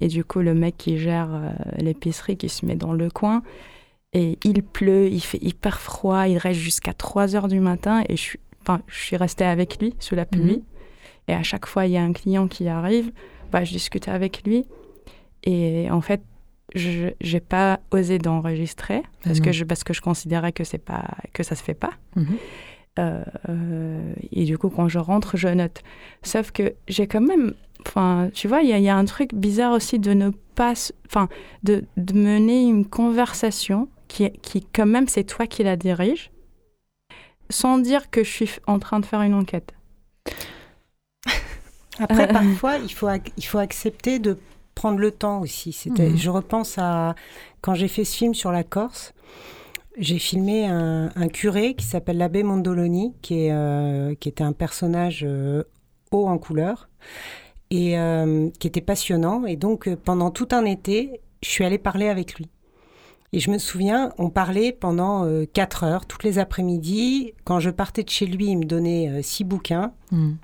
Speaker 12: Et du coup, le mec qui gère l'épicerie, qui se met dans le coin, et il pleut, il fait hyper froid, il reste jusqu'à 3 heures du matin, et je suis, je suis restée avec lui sous la pluie. Mhm. Et à chaque fois, il y a un client qui arrive, bah, je discute avec lui. Et en fait, je n'ai pas osé d'enregistrer parce, que je, parce que je considérais que, c'est pas, que ça ne se fait pas. Mhm. Euh, euh, et du coup, quand je rentre, je note. Sauf que j'ai quand même. Enfin, tu vois, il y, y, a un truc bizarre aussi de ne pas. Enfin, de, de, mener une conversation qui, qui, quand même, c'est toi qui la dirige, sans dire que je suis en train de faire une enquête.
Speaker 11: Après, parfois, il faut, il faut accepter de prendre le temps aussi. C'était, mhm. Je repense à quand j'ai fait ce film sur la Corse. J'ai filmé un, curé qui s'appelle l'abbé Mondoloni, qui, est, euh, qui était un personnage euh, haut en couleur et euh, qui était passionnant. Et donc, pendant tout un été, je suis allée parler avec lui. Et je me souviens, on parlait pendant quatre heures, toutes les après-midi. Quand je partais de chez lui, il me donnait six bouquins. Mhm.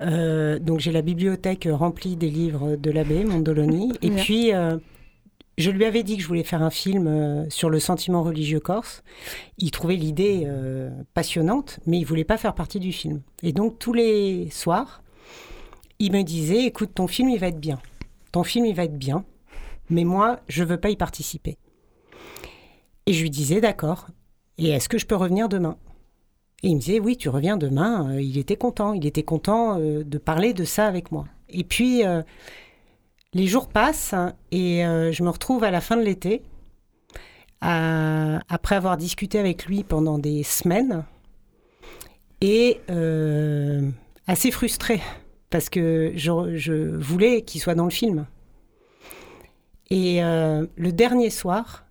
Speaker 11: Euh, donc j'ai la bibliothèque remplie des livres de l'abbé Mondoloni. Et puis, euh, je lui avais dit que je voulais faire un film euh, sur le sentiment religieux corse. Il trouvait l'idée passionnante, mais il voulait pas faire partie du film. Et donc tous les soirs, il me disait, écoute, ton film, il va être bien. Ton film, il va être bien, mais moi, je veux pas y participer. Et je lui disais, d'accord. Et est-ce que je peux revenir demain? Et il me disait, oui, tu reviens demain. Euh, il était content. Il était content euh, de parler de ça avec moi. Et puis, euh, les jours passent et je me retrouve à la fin de l'été, après avoir discuté avec lui pendant des semaines, et assez frustrée, parce que je voulais qu'il soit dans le film. Et le dernier soir,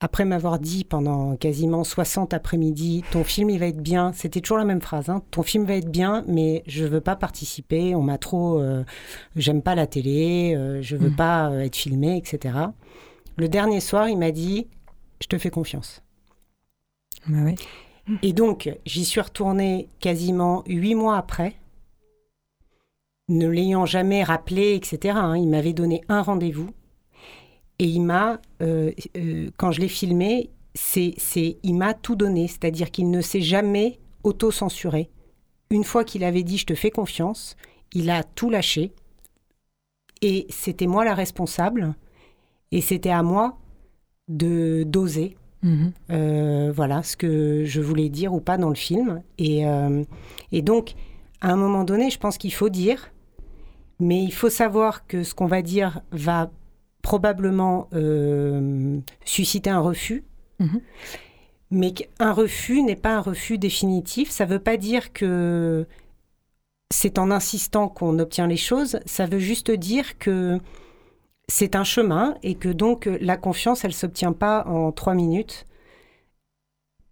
Speaker 11: après m'avoir dit pendant quasiment 60 après-midi, ton film il va être bien, c'était toujours la même phrase, hein, ton film va être bien, mais je veux pas participer, on m'a trop, euh, j'aime pas la télé, euh, je veux mm. pas euh, être filmé, etc. Le dernier soir, il m'a dit, je te fais confiance.
Speaker 1: Bah oui.
Speaker 11: Et donc, j'y suis retournée quasiment huit mois après, ne l'ayant jamais rappelé, etc. Hein. il m'avait donné un rendez-vous et il m'a, euh, euh, quand je l'ai filmé, c'est, c'est, il m'a tout donné, c'est-à-dire qu'il ne s'est jamais auto-censuré. Une fois qu'il avait dit je te fais confiance, il a tout lâché. Et c'était moi la responsable. Et c'était à moi de doser. Mhm. Euh, voilà ce que je voulais dire ou pas dans le film. Et, et donc, à un moment donné, je pense qu'il faut dire, Mais il faut savoir que ce qu'on va dire va probablement euh, susciter un refus.
Speaker 1: Mhm.
Speaker 11: Mais qu'un refus n'est pas un refus définitif. Ça ne veut pas dire que c'est en insistant qu'on obtient les choses. Ça veut juste dire que c'est un chemin et que donc la confiance, elle ne s'obtient pas en trois minutes.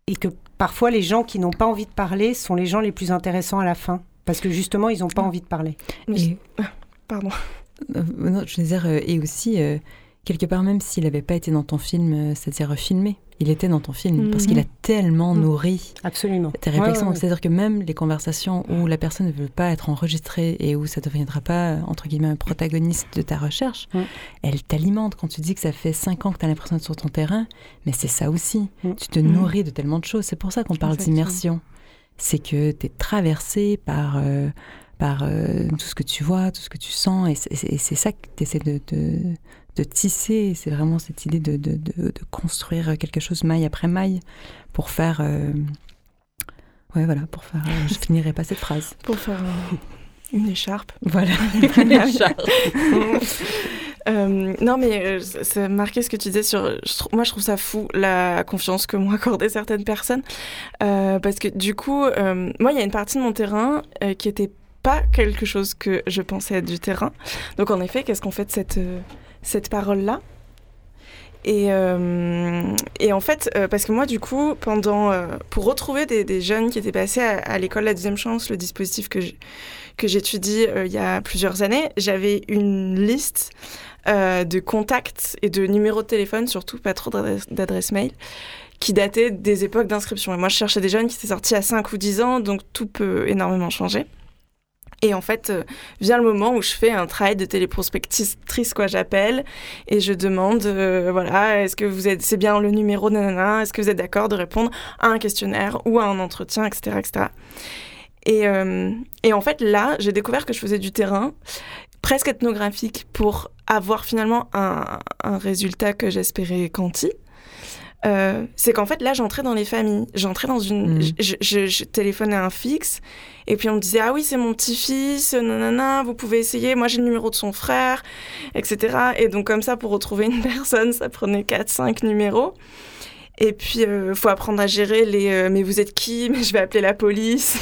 Speaker 11: Et que parfois les gens qui n'ont pas envie de parler sont les gens les plus intéressants à la fin. Parce que justement, ils n'ont pas envie de parler.
Speaker 1: Et-
Speaker 8: Pardon.
Speaker 1: Euh, non, je veux dire, euh, et aussi, euh, quelque part, même s'il n'avait pas été dans ton film, c'est-à-dire filmé, il était dans ton film, parce qu'il a tellement nourri
Speaker 11: Absolument.
Speaker 1: tes réflexions.
Speaker 11: Ouais, ouais, ouais.
Speaker 1: C'est-à-dire que même les conversations où la personne ne veut pas être enregistrée et où ça ne deviendra pas, entre guillemets, un protagoniste de ta recherche, elle t'alimente. Quand tu dis que ça fait cinq ans que tu as l'impression d'être sur ton terrain, mais c'est ça aussi. Tu te nourris de tellement de choses. C'est pour ça qu'on parle d'immersion. C'est que tu es traversé par, euh, par euh, tout ce que tu vois, tout ce que tu sens. Et c'est- ça que tu essaies de, de, de tisser. C'est vraiment cette idée de, construire quelque chose maille après maille pour faire. euh, Ouais, voilà, pour faire. euh, je finirai pas cette phrase.
Speaker 8: Pour faire une écharpe.
Speaker 1: Voilà, une écharpe.
Speaker 8: Euh, non, mais euh, ça ça m'a marqué ce que tu disais sur. je moi, je trouve ça fou la confiance que m'ont accordé certaines personnes. Euh, parce que du coup, moi, il y a une partie de mon terrain qui était pas quelque chose que je pensais être du terrain. Donc, en effet, qu'est-ce qu'on fait de cette, euh, cette parole-là? Et, euh, et en fait, euh, parce que moi, du coup, pendant, pour retrouver des, jeunes qui étaient passés à, l'école La Deuxième Chance, le dispositif que j'étudie il y a plusieurs années, j'avais une liste de contacts et de numéros de téléphone, surtout pas trop d'adresse- d'adresse mail, qui dataient des époques d'inscription. Et moi, je cherchais des jeunes qui étaient sortis à 5 ou 10 ans, donc tout peut énormément changer. Et en fait, euh, vient le moment où je fais un travail de téléprospectrice, quoi, j'appelle, et je demande, euh, voilà, est-ce que vous êtes, c'est bien le numéro, nanana, est-ce que vous êtes d'accord de répondre à un questionnaire ou à un entretien, etc., etc. Et, euh, et en fait, là, j'ai découvert que je faisais du terrain presque ethnographique pour avoir finalement un, un résultat que j'espérais quanti. Euh, c'est qu'en fait, là, j'entrais dans les familles. J'entrais dans une.
Speaker 1: Mhm.
Speaker 8: Je, je- je téléphonais à un fixe, et puis on me disait Ah oui, c'est mon petit-fils, nanana, vous pouvez essayer. Moi, j'ai le numéro de son frère, etc. Et donc, comme ça, pour retrouver une personne, ça prenait 4-5 numéros. Et puis, il faut apprendre à gérer les euh, mais vous êtes qui? Mais je vais appeler la police.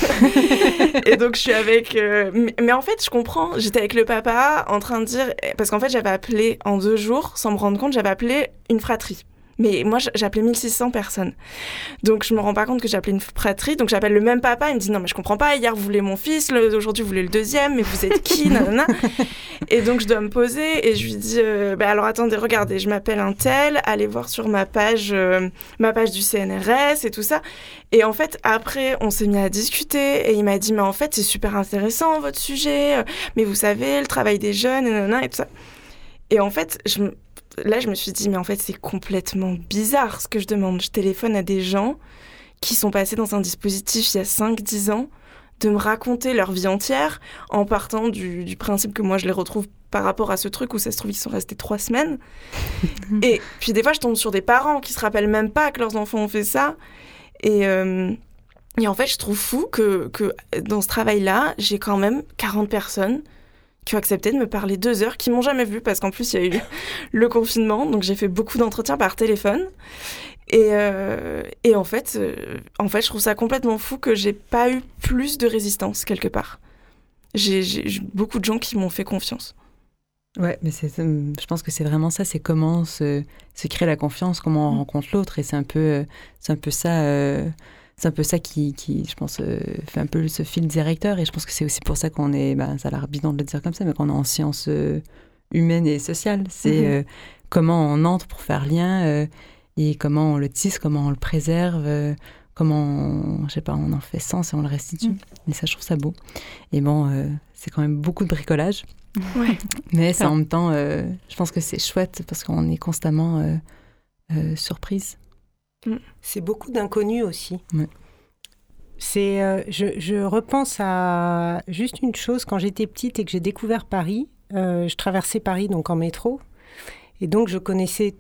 Speaker 8: et donc, je suis avec. euh, mais, mais en fait, je comprends. J'étais avec le papa en train de dire. Parce qu'en fait, j'avais appelé en deux jours, sans me rendre compte, j'avais appelé une fratrie. Mais moi, j- j'ai appelé 1600 personnes. Donc, je me rends pas compte que appelé une fratrie. Donc, j'appelle le même papa. Il me dit Non, mais je comprends pas. Hier, vous voulez mon fils. Aujourd'hui, vous voulez le deuxième. Mais vous êtes qui? Nanana. Et donc, je dois me poser. Et je lui dis euh, bah, Alors, attendez, regardez, je m'appelle un tel. Allez voir sur ma page, euh, ma page du CNRS et tout ça. Et en fait, après, on s'est mis à discuter. Et il m'a dit Mais en fait, c'est super intéressant, votre sujet. euh, Mais vous savez, le travail des jeunes, nanana, et tout ça. Et en fait, je là, je me suis dit, mais en fait, c'est complètement bizarre ce que je demande. Je téléphone à des gens qui sont passés dans un dispositif il y a 5-10 ans, de me raconter leur vie entière en partant du, du principe que moi, je les retrouve par rapport à ce truc où ça se trouve, ils sont restés trois semaines. Et puis, des fois, je tombe sur des parents qui se rappellent même pas que leurs enfants ont fait ça. Et. euh, et en fait, je trouve fou que, que dans ce travail-là, j'ai quand même 40 personnes qui ont accepté de me parler deux heures, qui m'ont jamais vu parce qu'en plus il y a eu le confinement, donc j'ai fait beaucoup d'entretiens par téléphone. Et, euh, et en fait, euh, en fait, je trouve ça complètement fou que j'ai pas eu plus de résistance quelque part. J'ai beaucoup de gens qui m'ont fait confiance.
Speaker 1: Ouais, mais je pense que c'est vraiment ça, c'est comment se, se créer la confiance, comment on rencontre l'autre, et c'est un peu, euh, c'est un peu ça, euh, c'est un peu ça qui, qui je pense, euh, fait un peu ce fil directeur, et je pense que c'est aussi pour ça qu'on est, ben, ça a l'air bidon de le dire comme ça, mais qu'on est en sciences euh, humaines et sociales. C'est
Speaker 8: Mhm.
Speaker 1: euh, comment on entre pour faire lien, et comment on le tisse, comment on le préserve, comment, on, je sais pas, on en fait sens et on le restitue. Et ça, je trouve ça beau. Et bon, c'est quand même beaucoup de bricolage.
Speaker 8: Ouais.
Speaker 1: Mais c'est en même temps, je pense que c'est chouette parce qu'on est constamment euh, surprise.
Speaker 11: C'est beaucoup d'inconnus aussi.
Speaker 1: Ouais.
Speaker 11: C'est, euh, je, je repense à juste une chose quand j'étais petite et que j'ai découvert Paris. euh, je traversais Paris donc en métro et donc je connaissais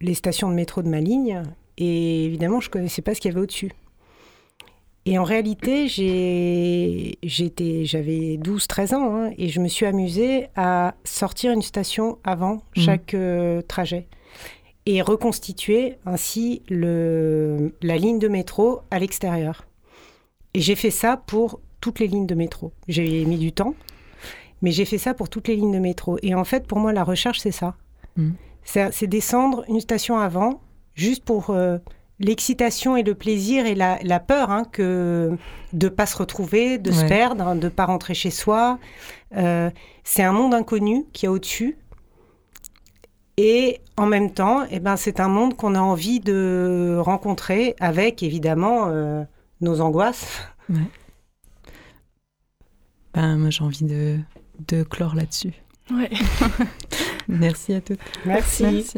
Speaker 11: les stations de métro de ma ligne et évidemment je connaissais pas ce qu'il y avait au-dessus. Et en réalité, j'étais, j'avais 12-13 ans hein, et je me suis amusée à sortir une station avant mmh. chaque euh, trajet et reconstituer ainsi le, la ligne de métro à l'extérieur. Et j'ai fait ça pour toutes les lignes de métro. J'ai mis du temps, mais j'ai fait ça pour toutes les lignes de métro. Et en fait, pour moi, la recherche, c'est ça. Mmh. C'est descendre une station avant, juste pour euh, l'excitation et le plaisir et la, peur hein, que de pas se retrouver, de se perdre, de pas rentrer chez soi. Euh, c'est un monde inconnu qui est au-dessus. Et en même temps, eh ben, c'est un monde qu'on a envie de rencontrer avec, évidemment, euh, nos angoisses.
Speaker 1: Ben, moi, j'ai envie de, de clore là-dessus.
Speaker 8: Ouais.
Speaker 1: Merci à toutes.
Speaker 11: Merci.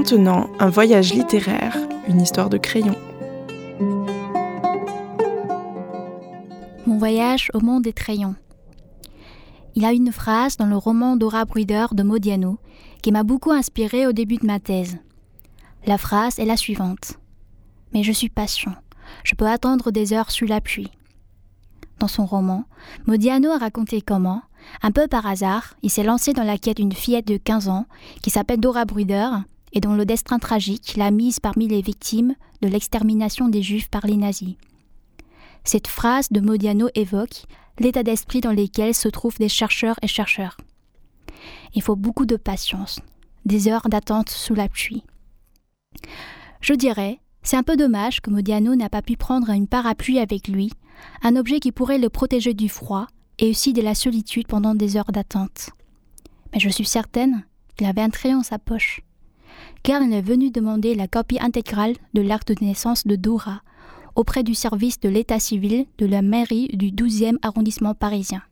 Speaker 8: Maintenant un voyage littéraire, une histoire de crayon.
Speaker 13: Mon voyage au monde des crayons. Il a une phrase dans le roman Dora Bruder de Modiano qui m'a beaucoup inspiré au début de ma thèse. La phrase est la suivante. Mais je suis patient. Je peux attendre des heures sous la pluie. Dans son roman, Modiano a raconté comment, un peu par hasard, il s'est lancé dans la quête d'une fillette de 15 ans qui s'appelle Dora Bruder et dont le destin tragique l'a mise parmi les victimes de l'extermination des Juifs par les nazis. Cette phrase de Modiano évoque l'état d'esprit dans lequel se trouvent des chercheurs et chercheurs. Il faut beaucoup de patience, des heures d'attente sous la pluie. Je dirais, c'est un peu dommage que Modiano n'a pas pu prendre une parapluie avec lui, un objet qui pourrait le protéger du froid et aussi de la solitude pendant des heures d'attente. Mais je suis certaine qu'il avait un trait en sa poche car il est venu demander la copie intégrale de l'acte de naissance de Dora auprès du service de l'état civil de la mairie du 12e arrondissement parisien.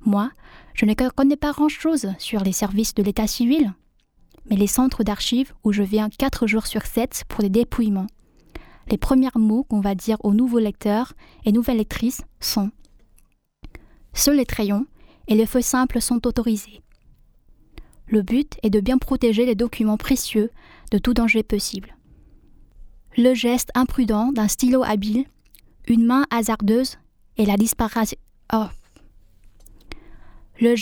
Speaker 13: Moi, je ne connais pas grand-chose sur les services de l'état civil, mais les centres d'archives où je viens quatre jours sur sept pour les dépouillements. Les premiers mots qu'on va dire aux nouveaux lecteurs et nouvelles lectrices sont Seuls les crayons et les feuilles simples sont autorisés. Le but est de bien protéger les documents précieux de tout danger possible. Le geste imprudent d'un stylo habile, une main hasardeuse et la disparition. D'un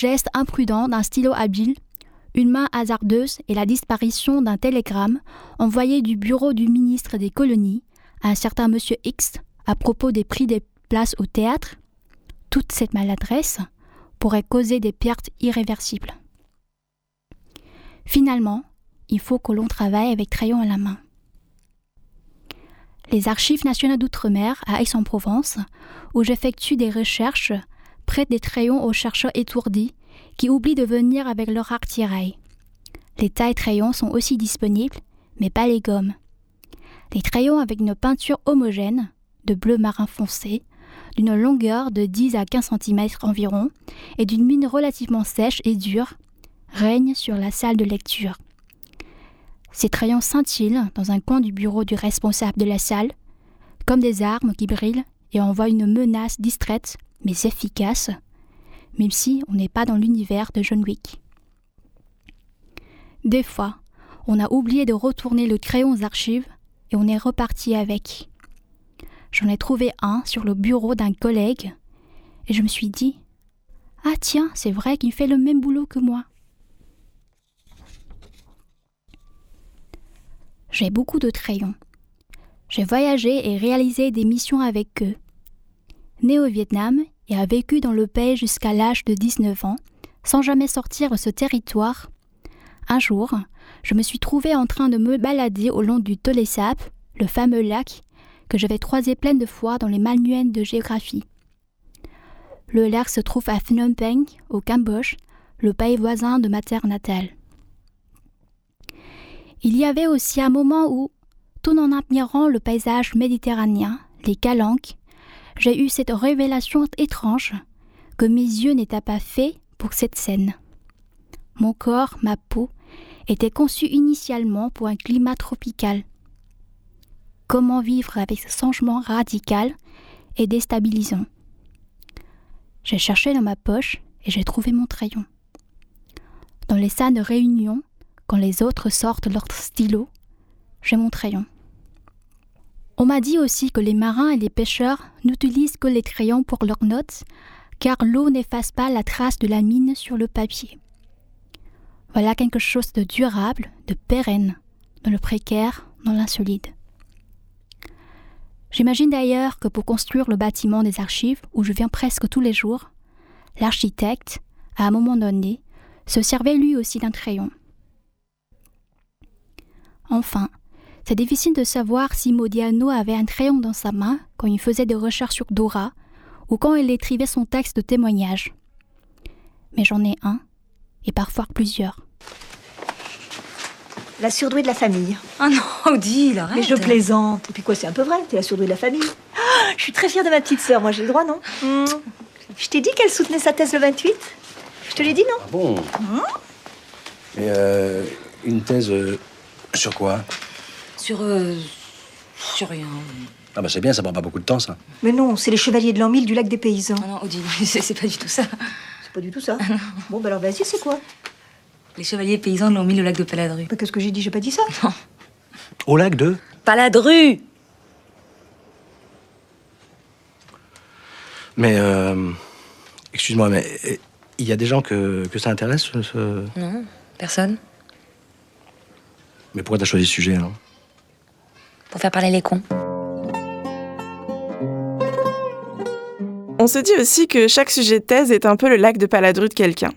Speaker 13: d'un télégramme envoyé du bureau du ministre des colonies à un certain monsieur X à propos des prix des places au théâtre, toute cette maladresse pourrait causer des pertes irréversibles. Finalement, il faut que l'on travaille avec crayon à la main. Les archives nationales d'outre-mer à Aix-en-Provence, où j'effectue des recherches, prêtent des crayons aux chercheurs étourdis qui oublient de venir avec leur artillerie. Les tailles crayons sont aussi disponibles, mais pas les gommes. Les crayons avec une peinture homogène, de bleu marin foncé, d'une longueur de 10 à 15 cm environ, et d'une mine relativement sèche et dure, règne sur la salle de lecture. Ces crayons scintillent dans un coin du bureau du responsable de la salle, comme des armes qui brillent et envoient une menace distraite mais efficace, même si on n'est pas dans l'univers de John Wick. Des fois, on a oublié de retourner le crayon aux archives et on est reparti avec. J'en ai trouvé un sur le bureau d'un collègue et je me suis dit Ah tiens, c'est vrai qu'il fait le même boulot que moi. J'ai beaucoup de crayons. J'ai voyagé et réalisé des missions avec eux. Né au Vietnam et a vécu dans le pays jusqu'à l'âge de 19 ans, sans jamais sortir de ce territoire, un jour, je me suis trouvé en train de me balader au long du Tole Sap, le fameux lac que j'avais croisé plein de fois dans les manuels de géographie. Le lac se trouve à Phnom Penh, au Cambodge, le pays voisin de ma terre natale. Il y avait aussi un moment où, tout en admirant le paysage méditerranéen, les calanques, j'ai eu cette révélation étrange que mes yeux n'étaient pas faits pour cette scène. Mon corps, ma peau, étaient conçus initialement pour un climat tropical. Comment vivre avec ce changement radical et déstabilisant? J'ai cherché dans ma poche et j'ai trouvé mon crayon. Dans les salles de réunion, quand les autres sortent leur stylo, j'ai mon crayon. On m'a dit aussi que les marins et les pêcheurs n'utilisent que les crayons pour leurs notes, car l'eau n'efface pas la trace de la mine sur le papier. Voilà quelque chose de durable, de pérenne, dans le précaire, dans l'insolide. J'imagine d'ailleurs que pour construire le bâtiment des archives, où je viens presque tous les jours, l'architecte, à un moment donné, se servait lui aussi d'un crayon. Enfin, c'est difficile de savoir si Modiano avait un crayon dans sa main quand il faisait des recherches sur Dora ou quand il écrivait son texte de témoignage. Mais j'en ai un, et parfois plusieurs.
Speaker 14: La surdouée de la famille.
Speaker 15: Ah non, Odile, arrête.
Speaker 14: Mais je plaisante. Et puis quoi, c'est un peu vrai, t'es la surdouée de la famille. Ah, je suis très fière de ma petite sœur, moi j'ai le droit, non hmm. Je t'ai dit qu'elle soutenait sa thèse le 28 Je te l'ai dit, non
Speaker 16: ah bon. Mais euh, une thèse euh, sur quoi
Speaker 15: Sur... Euh, sur rien.
Speaker 16: Ah bah c'est bien, ça prend pas beaucoup de temps, ça.
Speaker 14: Mais non, c'est les chevaliers de l'an 1000 du lac des paysans.
Speaker 15: Ah non, Odile, c'est pas du tout ça.
Speaker 14: C'est pas du tout ça Bon, bah alors vas-y, c'est quoi
Speaker 15: Les chevaliers paysans de l'an 1000 au lac de Paladru.
Speaker 14: Bah, Qu'est-ce que j'ai dit J'ai pas dit ça
Speaker 15: Non.
Speaker 16: Au lac de
Speaker 15: Paladru
Speaker 16: Mais, euh, excuse-moi, mais euh, il y a des gens que, que ça intéresse, ce...
Speaker 15: Non, personne.
Speaker 16: Mais pourquoi t'as choisi ce sujet, alors?
Speaker 15: Pour faire parler les cons.
Speaker 8: On se dit aussi que chaque sujet de thèse est un peu le lac de Paladru de quelqu'un.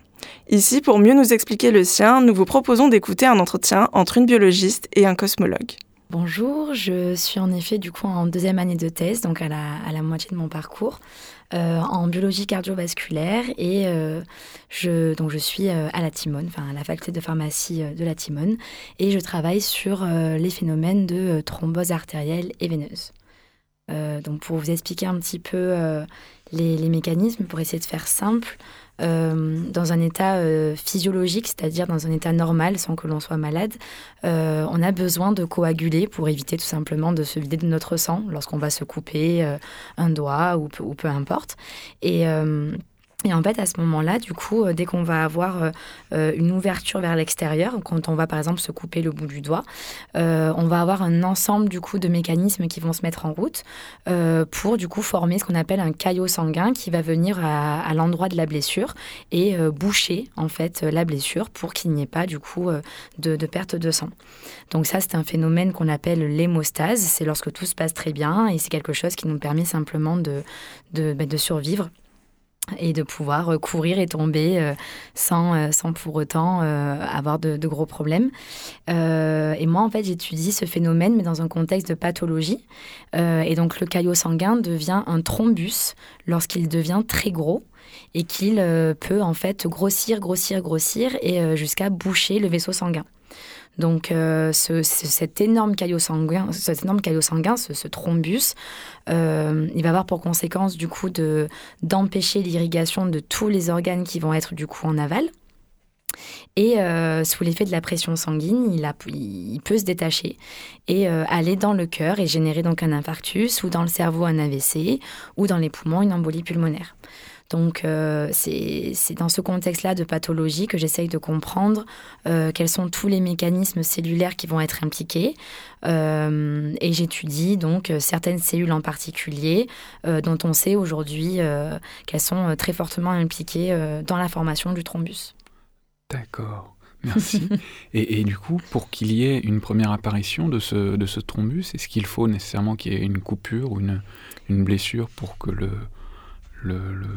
Speaker 8: Ici, pour mieux nous expliquer le sien, nous vous proposons d'écouter un entretien entre une biologiste et un cosmologue.
Speaker 17: Bonjour, je suis en effet du coup en deuxième année de thèse, donc à la, à la moitié de mon parcours, euh, en biologie cardiovasculaire et euh, je, donc je suis euh, à la Timone, enfin à la faculté de pharmacie de la Timone et je travaille sur les phénomènes de thrombose artérielle et veineuse. Donc pour vous expliquer un petit peu les mécanismes, pour essayer de faire simple, euh, dans un état euh, physiologique, c'est-à-dire dans un état normal sans que l'on soit malade, euh, on a besoin de coaguler pour éviter tout simplement de se vider de notre sang lorsqu'on va se couper un doigt ou, peu- ou peu importe. Et, et en fait, à ce moment-là, du coup, euh, dès qu'on va avoir euh, euh, une ouverture vers l'extérieur, quand on va par exemple se couper le bout du doigt, on va avoir un ensemble du coup de mécanismes qui vont se mettre en route pour du coup former ce qu'on appelle un caillot sanguin qui va venir à, l'endroit de la blessure et boucher en fait la blessure pour qu'il n'y ait pas du coup de, perte de sang. Donc ça, c'est un phénomène qu'on appelle l'hémostase. C'est lorsque tout se passe très bien et c'est quelque chose qui nous permet simplement de, de, bah, de survivre et de pouvoir euh, courir et tomber euh, sans, euh, sans pour autant avoir de, gros problèmes. Et moi, en fait, j'étudie ce phénomène, mais dans un contexte de pathologie. Et donc, le caillot sanguin devient un thrombus lorsqu'il devient très gros et qu'il peut en fait grossir, grossir, grossir et jusqu'à boucher le vaisseau sanguin. Donc euh, ce- ce- cet énorme caillot sanguin, cet énorme caillot sanguin, ce, thrombus, euh, il va avoir pour conséquence du coup de d'empêcher l'irrigation de tous les organes qui vont être du coup en aval. Et euh, sous l'effet de la pression sanguine, il, a- peut se détacher et aller dans le cœur et générer donc un infarctus, ou dans le cerveau un AVC, ou dans les poumons une embolie pulmonaire. Donc euh, c'est dans ce contexte-là de pathologie que j'essaye de comprendre euh, quels sont tous les mécanismes cellulaires qui vont être impliqués. Euh, et j'étudie donc certaines cellules en particulier dont on sait aujourd'hui qu'elles sont très fortement impliquées dans la formation du thrombus.
Speaker 7: D'accord, merci. et, et du coup, pour qu'il y ait une première apparition de ce, de ce thrombus, est-ce qu'il faut nécessairement qu'il y ait une coupure ou une, une blessure pour que le, le, le,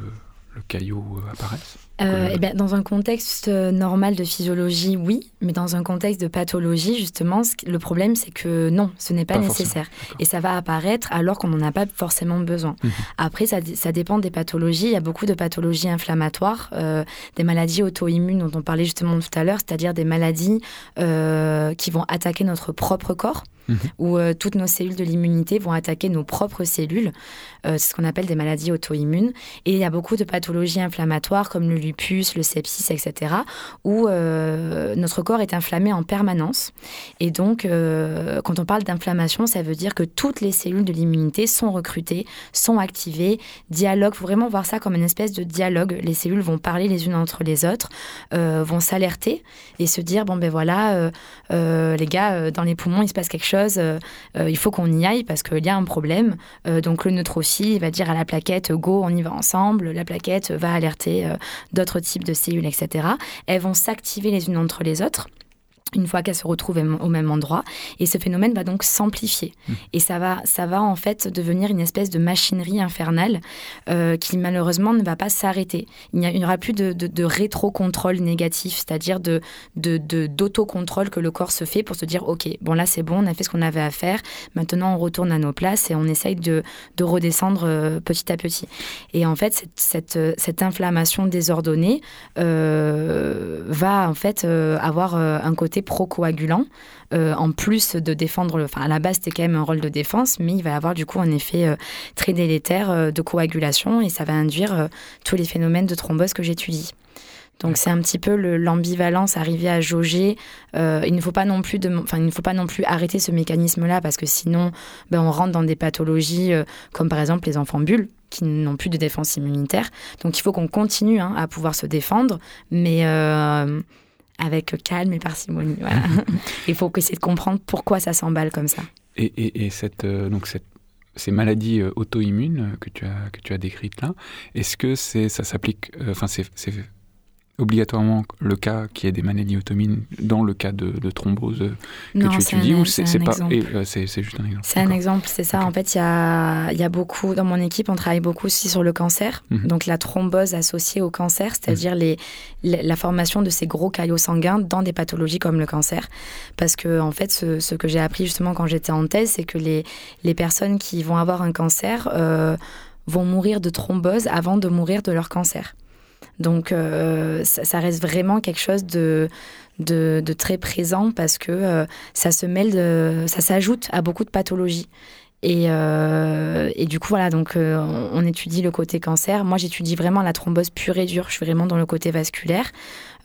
Speaker 7: le caillot euh, apparaisse
Speaker 17: euh, eh bien, Dans un contexte euh, normal de physiologie, oui, mais dans un contexte de pathologie, justement, le problème, c'est que non, ce n'est pas, nécessaire. Et ça va apparaître alors qu'on n'en a pas forcément besoin. Mhm. Après, ça, ça, dépend des pathologies. Il y a beaucoup de pathologies inflammatoires, euh, des maladies auto-immunes dont on parlait justement tout à l'heure, c'est-à-dire des maladies qui vont attaquer notre propre corps. Mhm. où euh, toutes nos cellules de l'immunité vont attaquer nos propres cellules. Euh, c'est ce qu'on appelle des maladies auto-immunes. Et il y a beaucoup de pathologies inflammatoires comme le lupus, le sepsis, etc., où euh, notre corps est inflammé en permanence. Et donc, quand on parle d'inflammation, ça veut dire que toutes les cellules de l'immunité sont recrutées, sont activées, dialoguent. Il faut vraiment voir ça comme une espèce de dialogue. Les cellules vont parler les unes entre les autres, vont s'alerter et se dire, bon ben voilà, les gars, dans les poumons, il se passe quelque chose euh, euh, il faut qu'on y aille parce qu'il y a un problème. Euh, donc le neutre aussi, va dire à la plaquette, go, on y va ensemble. La plaquette va alerter d'autres types de cellules, etc. Elles vont s'activer les unes entre les autres une fois qu'elles se retrouvent au même endroit. Et ce phénomène va donc s'amplifier. Mmh. Et ça va, ça va en fait devenir une espèce de machinerie infernale euh, qui malheureusement ne va pas s'arrêter. Il n'y aura plus de, de, rétro-contrôle négatif, c'est-à-dire de, d'autocontrôle que le corps se fait pour se dire, OK, bon là c'est bon, on a fait ce qu'on avait à faire, maintenant on retourne à nos places et on essaye de, redescendre euh, petit à petit. Et en fait, cette, cette, inflammation désordonnée euh, va en fait avoir un côté procoagulant, euh, en plus de défendre, enfin à la base c'était quand même un rôle de défense, mais il va avoir du coup un effet euh, très délétère euh, de coagulation et ça va induire tous les phénomènes de thrombose que j'étudie. Donc c'est un petit peu l'ambivalence, arriver à jauger. il ne faut pas non plus, de, enfin il ne faut pas non plus arrêter ce mécanisme-là parce que sinon, ben, on rentre dans des pathologies comme par exemple les enfants bulles qui n'ont plus de défense immunitaire. Donc il faut qu'on continue hein, à pouvoir se défendre, mais avec calme et parcimonie. Il faut essayer de comprendre pourquoi ça s'emballe comme ça.
Speaker 7: Et, cette, euh, donc cette, ces maladies euh, auto-immunes que tu as que tu as décrites là, est-ce que c'est ça s'applique, euh, enfin c'est obligatoirement le cas qui est des maladies automines dans le cas de, thrombose que tu étudies ou c'est pas euh, c'est juste un exemple
Speaker 17: C'est un exemple, c'est ça. En fait, il y a, y a, beaucoup dans mon équipe, on travaille beaucoup aussi sur le cancer, mhm. donc la thrombose associée au cancer, c'est-à-dire mhm. les, la formation de ces gros caillots sanguins dans des pathologies comme le cancer, parce que en fait, ce, ce que j'ai appris justement quand j'étais en thèse, c'est que les, les personnes qui vont avoir un cancer euh, vont mourir de thrombose avant de mourir de leur cancer. Donc euh, ça, reste vraiment quelque chose de, très présent parce que euh, ça se mêle, ça s'ajoute à beaucoup de pathologies. Et, euh, du coup, voilà, donc on, étudie le côté cancer. Moi, j'étudie vraiment la thrombose pure et dure. Je suis vraiment dans le côté vasculaire.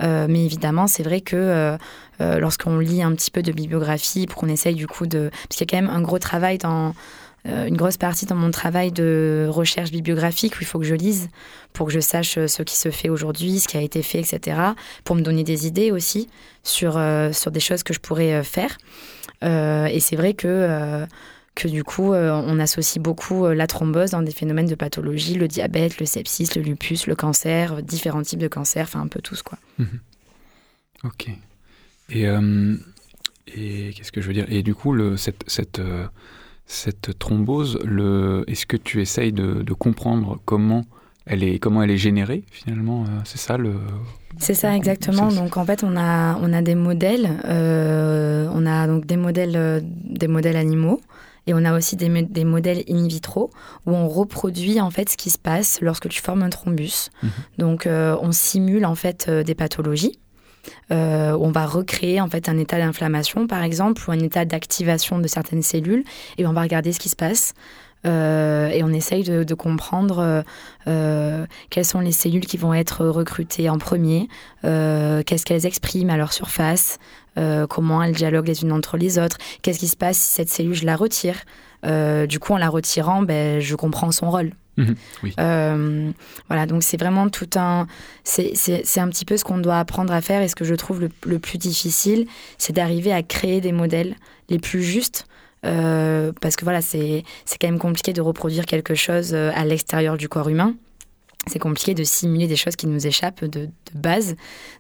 Speaker 17: mais évidemment, c'est vrai que lorsqu'on lit un petit peu de bibliographie, pour qu'on essaye du coup de... Parce qu'il y a quand même un gros travail dans une grosse partie dans mon travail de recherche bibliographique où il faut que je lise pour que je sache euh, ce qui se fait aujourd'hui, ce qui a été fait, etc. Pour me donner des idées aussi sur, euh, sur des choses que je pourrais faire. et c'est vrai que que du coup, on associe beaucoup la thrombose dans des phénomènes de pathologie, le diabète, le sepsis, le lupus, le cancer, différents types de cancers, enfin un peu tout, quoi.
Speaker 7: Mhm. Ok. Et, et qu'est-ce que je veux dire? Et du coup, le, cette cette thrombose, le, est-ce que tu essayes de, comprendre comment elle est, comment elle est générée finalement euh, C'est ça le.
Speaker 17: C'est ça exactement. Donc en fait, on a, on a des modèles, euh, on a donc des modèles, euh, des modèles animaux. Et on a aussi des, des, modèles in vitro où on reproduit en fait ce qui se passe lorsque tu formes un thrombus. Mhm. Donc on simule en fait des pathologies euh, on va recréer en fait un état d'inflammation par exemple ou un état d'activation de certaines cellules et on va regarder ce qui se passe. Euh, et on essaye de, comprendre euh, quelles sont les cellules qui vont être recrutées en premier, qu'est-ce qu'elles expriment à leur surface, comment elles dialoguent les unes entre les autres, qu'est-ce qui se passe si cette cellule je la retire. du coup, en la retirant, ben, je comprends son rôle.
Speaker 7: Mhm,
Speaker 17: euh, voilà, donc c'est vraiment tout un. C'est un petit peu ce qu'on doit apprendre à faire et ce que je trouve le, plus difficile, c'est d'arriver à créer des modèles les plus justes. Euh, parce que voilà, c'est quand même compliqué de reproduire quelque chose euh, à l'extérieur du corps humain. C'est compliqué de simuler des choses qui nous échappent de, base.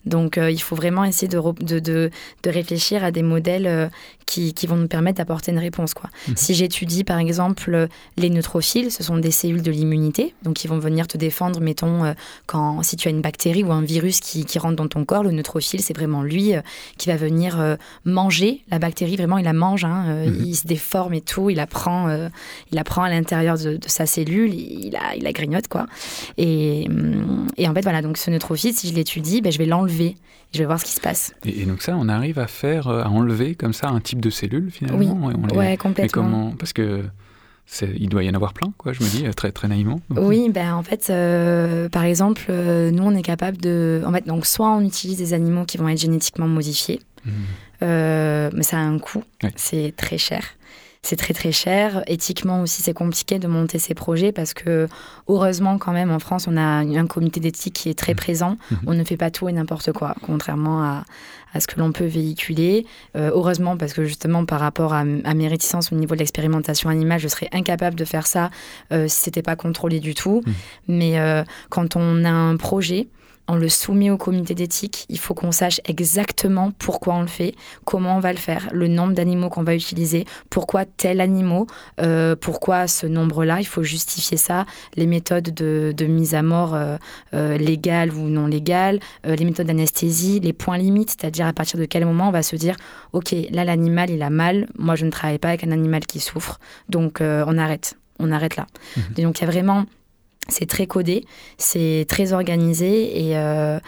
Speaker 17: Donc euh, il faut vraiment essayer de, de, de, réfléchir à des modèles euh, qui, qui, vont nous permettre d'apporter une réponse. Quoi. Mhm. Si j'étudie par exemple les neutrophiles, ce sont des cellules de l'immunité, donc ils vont venir te défendre, mettons, euh, quand, si tu as une bactérie ou un virus qui, qui rentre dans ton corps, le neutrophile, c'est vraiment lui qui va venir manger la bactérie, vraiment il la mange, hein, mhm. il se déforme et tout, il apprend, il apprend à l'intérieur de, sa cellule, il la, il la grignote. Quoi. Et et, en fait, voilà, donc ce neutrophile, si je l'étudie, ben, je vais l'enlever. Je vais voir ce qui se passe.
Speaker 7: Et, donc ça, on arrive à faire, euh, à enlever comme ça un type de cellule finalement
Speaker 17: Oui, ouais, complètement.
Speaker 7: comment? Parce que il doit y en avoir plein, quoi, je me dis, très, très naïvement.
Speaker 17: Oui, ben, en fait, euh, par exemple, euh, nous, on est capable de... En fait, donc, soit on utilise des animaux qui vont être génétiquement modifiés, mmh. mais ça a un coût, c'est très cher c'est très très cher. Éthiquement aussi, c'est compliqué de monter ces projets parce que, heureusement, quand même, en France, on a un comité d'éthique qui est très mmh. présent. Mmh. On ne fait pas tout et n'importe quoi, contrairement à, à ce que l'on peut véhiculer. Euh, heureusement, parce que justement, par rapport à, mes réticences au niveau de l'expérimentation animale, je serais incapable de faire ça euh, si c'était pas contrôlé du tout. Mmh. Mais euh, quand on a un projet, on le soumet au comité d'éthique. Il faut qu'on sache exactement pourquoi on le fait, comment on va le faire, le nombre d'animaux qu'on va utiliser, pourquoi tel animal, euh, pourquoi ce nombre-là. Il faut justifier ça, les méthodes de, mise à mort euh, euh, légales ou non légales, les méthodes d'anesthésie, les points limites, c'est-à-dire à partir de quel moment on va se dire, ok, là l'animal il a mal, moi je ne travaille pas avec un animal qui souffre, donc on arrête, on arrête là. Mmh. Donc il y a vraiment c'est très codé, c'est très organisé euh,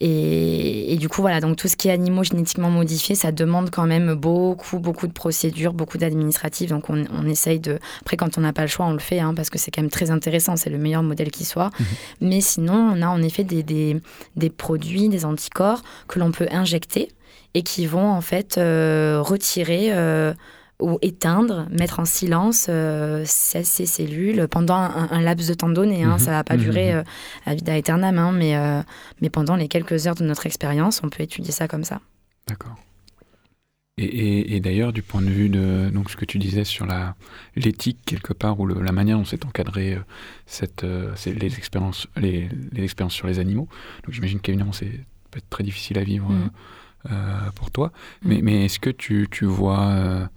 Speaker 17: et, et, du coup voilà donc tout ce qui est animaux génétiquement modifiés ça demande quand même beaucoup beaucoup de procédures, beaucoup d'administratifs donc on, on, essaye de après quand on n'a pas le choix on le fait hein, parce que c'est quand même très intéressant c'est le meilleur modèle qui soit mhm. mais sinon on a en effet des, des, des produits des anticorps que l'on peut injecter et qui vont en fait euh, retirer euh, ou éteindre, mettre en silence euh, ces, cellules pendant un, laps de temps donné. Hein. Mhm. Ça ne va pas mhm. durer à euh, vida aeternam, hein, mais, euh, mais pendant les quelques heures de notre expérience, on peut étudier ça comme ça.
Speaker 7: D'accord. Et, d'ailleurs, du point de vue de donc ce que tu disais sur la l'éthique quelque part ou la manière dont s'est encadré cette les expériences les, les, expériences sur les animaux. Donc j'imagine qu'évidemment c'est peut être très difficile à vivre mhm. pour toi. Mais, mais est-ce que tu, tu vois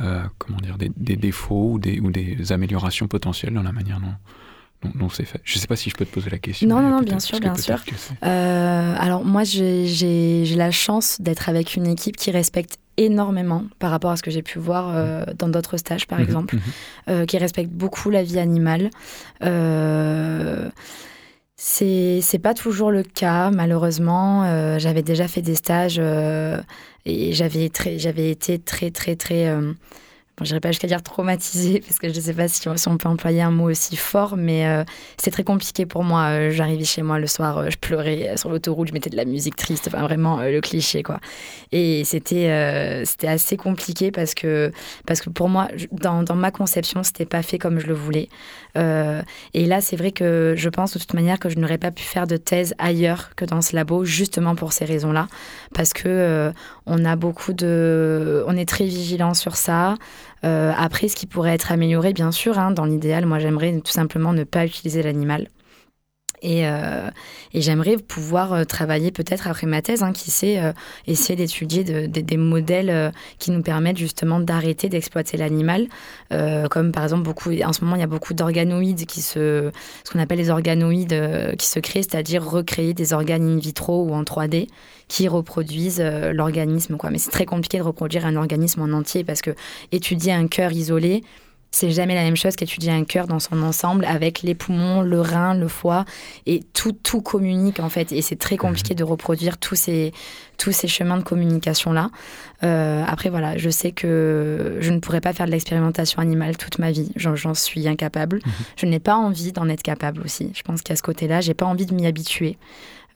Speaker 7: euh, comment dire, des, défauts ou des, ou des, améliorations potentielles dans la manière dont, dont, c'est fait. Je ne sais pas si je peux te poser la question.
Speaker 17: Non, non, non bien sûr, bien sûr. Euh, alors moi, j'ai la chance d'être avec une équipe qui respecte énormément par rapport à ce que j'ai pu voir euh, dans d'autres stages, par mhm, exemple, mhm. qui respecte beaucoup la vie animale. C'est pas toujours le cas, malheureusement. j'avais déjà fait des stages et j'avais j'avais été très, très, très. Euh, bon, je dirais pas jusqu'à dire traumatisée, parce que je ne sais pas si, on peut employer un mot aussi fort, mais euh, c'est très compliqué pour moi. Euh, j'arrivais chez moi le soir, je pleurais sur l'autoroute, je mettais de la musique triste, vraiment le cliché, quoi. Et c'était c'était assez compliqué parce que, parce que pour moi, dans, dans ma conception, c'était pas fait comme je le voulais. et là, c'est vrai que je pense de toute manière que je n'aurais pas pu faire de thèse ailleurs que dans ce labo, justement pour ces raisons-là, parce que on a beaucoup de, on est très vigilant sur ça. Euh, après, ce qui pourrait être amélioré, bien sûr, hein, dans l'idéal, moi j'aimerais tout simplement ne pas utiliser l'animal. Et, euh, et j'aimerais pouvoir euh, travailler peut-être après ma thèse, hein, qui sait, essayer d'étudier des modèles qui nous permettent justement d'arrêter d'exploiter l'animal. comme par exemple, beaucoup, en ce moment, il y a beaucoup d'organoïdes qui se. ce qu'on appelle les organoïdes qui se créent, c'est-à-dire recréer des organes in vitro ou en 3D qui reproduisent euh, l'organisme. Quoi. Mais c'est très compliqué de reproduire un organisme en entier parce que étudier un cœur isolé, c'est jamais la même chose qu'étudier un cœur dans son ensemble avec les poumons, le rein, le foie et tout tout communique en fait et c'est très compliqué de reproduire tous ces tous ces chemins de communication là. Euh, après voilà, je sais que je ne pourrais pas faire de l'expérimentation animale toute ma vie, j'en suis incapable. Mhm. Je n'ai pas envie d'en être capable aussi. Je pense qu'à ce côté-là, j'ai pas envie de m'y habituer.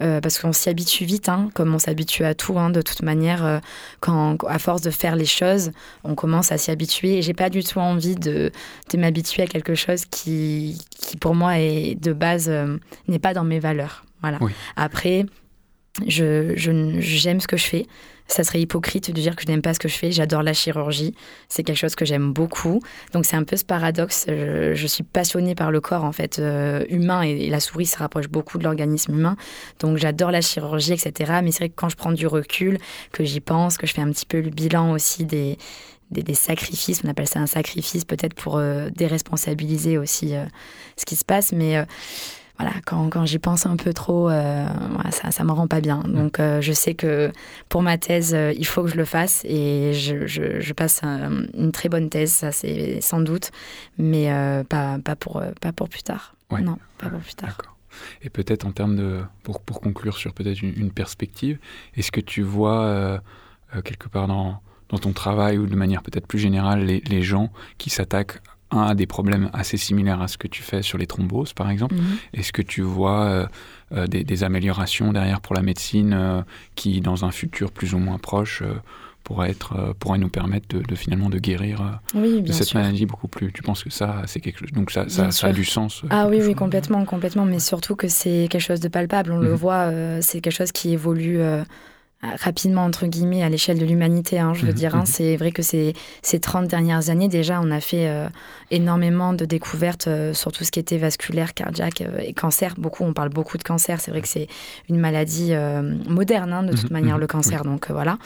Speaker 17: Euh, parce qu'on s'y habitue vite, hein, comme on s'habitue à tout. Hein, de toute manière, euh, quand, à force de faire les choses, on commence à s'y habituer. Et j'ai pas du tout envie de, de m'habituer à quelque chose qui, qui, pour moi, est de base, euh, n'est pas dans mes valeurs. Voilà. Après, je, j'aime ce que je fais. ça serait hypocrite de dire que je n'aime pas ce que je fais. J'adore la chirurgie. C'est quelque chose que j'aime beaucoup. Donc c'est un peu ce paradoxe. Je, suis passionnée par le corps en fait euh, humain et, la souris se rapproche beaucoup de l'organisme humain. Donc j'adore la chirurgie, etc. Mais c'est vrai que quand je prends du recul, que j'y pense, que je fais un petit peu le bilan aussi des des, sacrifices, on appelle ça un sacrifice peut-être pour euh, déresponsabiliser aussi euh, ce qui se passe, mais voilà, quand, quand j'y pense un peu trop, euh, ça ne me rend pas bien. Donc euh, je sais que pour ma thèse, euh, il faut que je le fasse et je, je, passe une très bonne thèse, ça c'est sans doute, mais pas, pas, pour, pas pour plus tard. Non, pas pour plus tard.
Speaker 7: Et peut-être en termes de, pour, pour conclure sur peut-être une, perspective, est-ce que tu vois quelque part dans, dans ton travail ou de manière peut-être plus générale les, les gens qui s'attaquent un a des problèmes assez similaires à ce que tu fais sur les thromboses, par exemple. Mhm. Est-ce que tu vois euh, euh, des, améliorations derrière pour la médecine euh, qui, dans un futur plus ou moins proche, pourrait, être, pourrait nous permettre de, finalement de guérir de cette maladie beaucoup plus? Tu penses que ça, c'est quelque chose Donc ça, ça, a du sens
Speaker 17: Ah oui, oui, complètement, complètement. Mais surtout que c'est quelque chose de palpable. On le mhm. voit, c'est quelque chose qui évolue rapidement, entre guillemets, à l'échelle de l'humanité. Hein, je veux mhm, dire, hein. mhm. c'est vrai que ces, ces 30 dernières années, déjà, on a fait euh, énormément de découvertes euh, sur tout ce qui était vasculaire, cardiaque euh, et cancer. Beaucoup, on parle beaucoup de cancer. C'est vrai que c'est une maladie moderne, hein, de toute mhm, manière, le cancer. Donc voilà.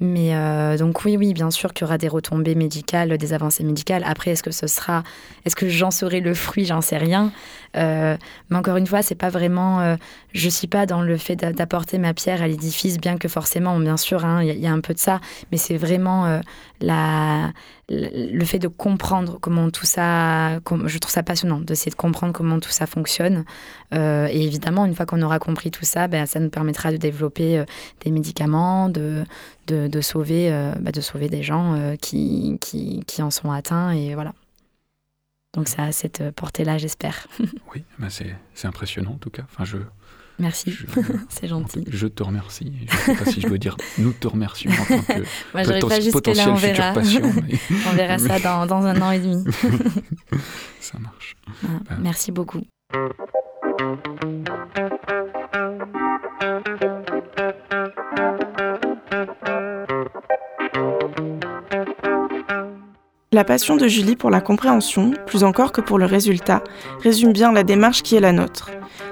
Speaker 17: Mais donc oui, oui, bien sûr qu'il y aura des retombées médicales, des avancées médicales. Après, est-ce que ce sera, est-ce que j'en serai le fruit? J'en sais rien. mais encore une fois, c'est pas vraiment, je suis pas dans le fait d'apporter ma pierre à l'édifice, bien que forcément, bien sûr, hein, il y, a un peu de ça, mais c'est vraiment euh, la, le fait de comprendre comment tout ça, je trouve ça passionnant, d'essayer de comprendre comment tout ça fonctionne. Euh, et évidemment, une fois qu'on aura compris tout ça, ben, ça nous permettra de développer euh, des médicaments, de, de, sauver, bah, de sauver des gens qui, qui, qui, en sont atteints. Et voilà. Donc ça a cette portée-là, j'espère.
Speaker 7: oui, ben c'est impressionnant en tout cas. Enfin, je,
Speaker 17: Merci, c'est gentil.
Speaker 7: Je te remercie. Je ne sais pas si je dois dire nous te remercions en tant que
Speaker 17: Moi, pas potentiel là, on verra. Patient, on verra ça dans, dans, un an et demi.
Speaker 7: ça marche.
Speaker 17: Ben. Merci beaucoup.
Speaker 8: La passion de Julie pour la compréhension, plus encore que pour le résultat, résume bien la démarche qui est la nôtre.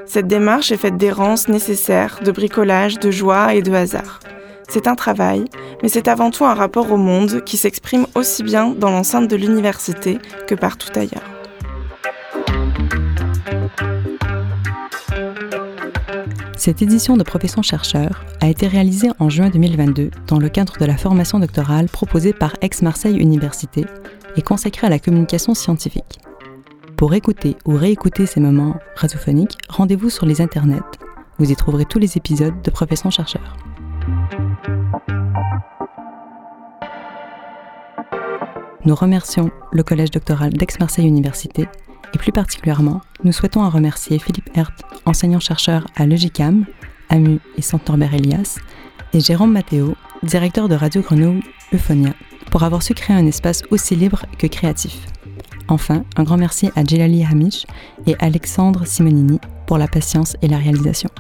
Speaker 8: Cette démarche est faite d'errance nécessaire, de bricolage, de joie et de hasard. C'est un travail, mais c'est avant tout un rapport au monde qui s'exprime aussi bien dans l'enceinte de l'université que partout ailleurs.
Speaker 1: Cette édition de Profession chercheur a été réalisée en juin 2022 dans le cadre de la formation doctorale proposée par Aix-Marseille Université et consacrée à la communication scientifique. Pour écouter ou réécouter ces moments radiophoniques, rendez-vous sur les internets. Vous y trouverez tous les épisodes de Profession chercheur. Nous remercions le Collège doctoral d'Aix-Marseille Université et plus particulièrement, nous souhaitons à remercier Philippe Hert, enseignant-chercheur à Logicam, AMU et Centre-Norbert Elias, et Jérôme Matteo, directeur de Radio Grenoble Euphonia, pour avoir su créer un espace aussi libre que créatif. Enfin, un grand merci à Jelali Hamish et Alexandre Simonini pour la patience et la réalisation.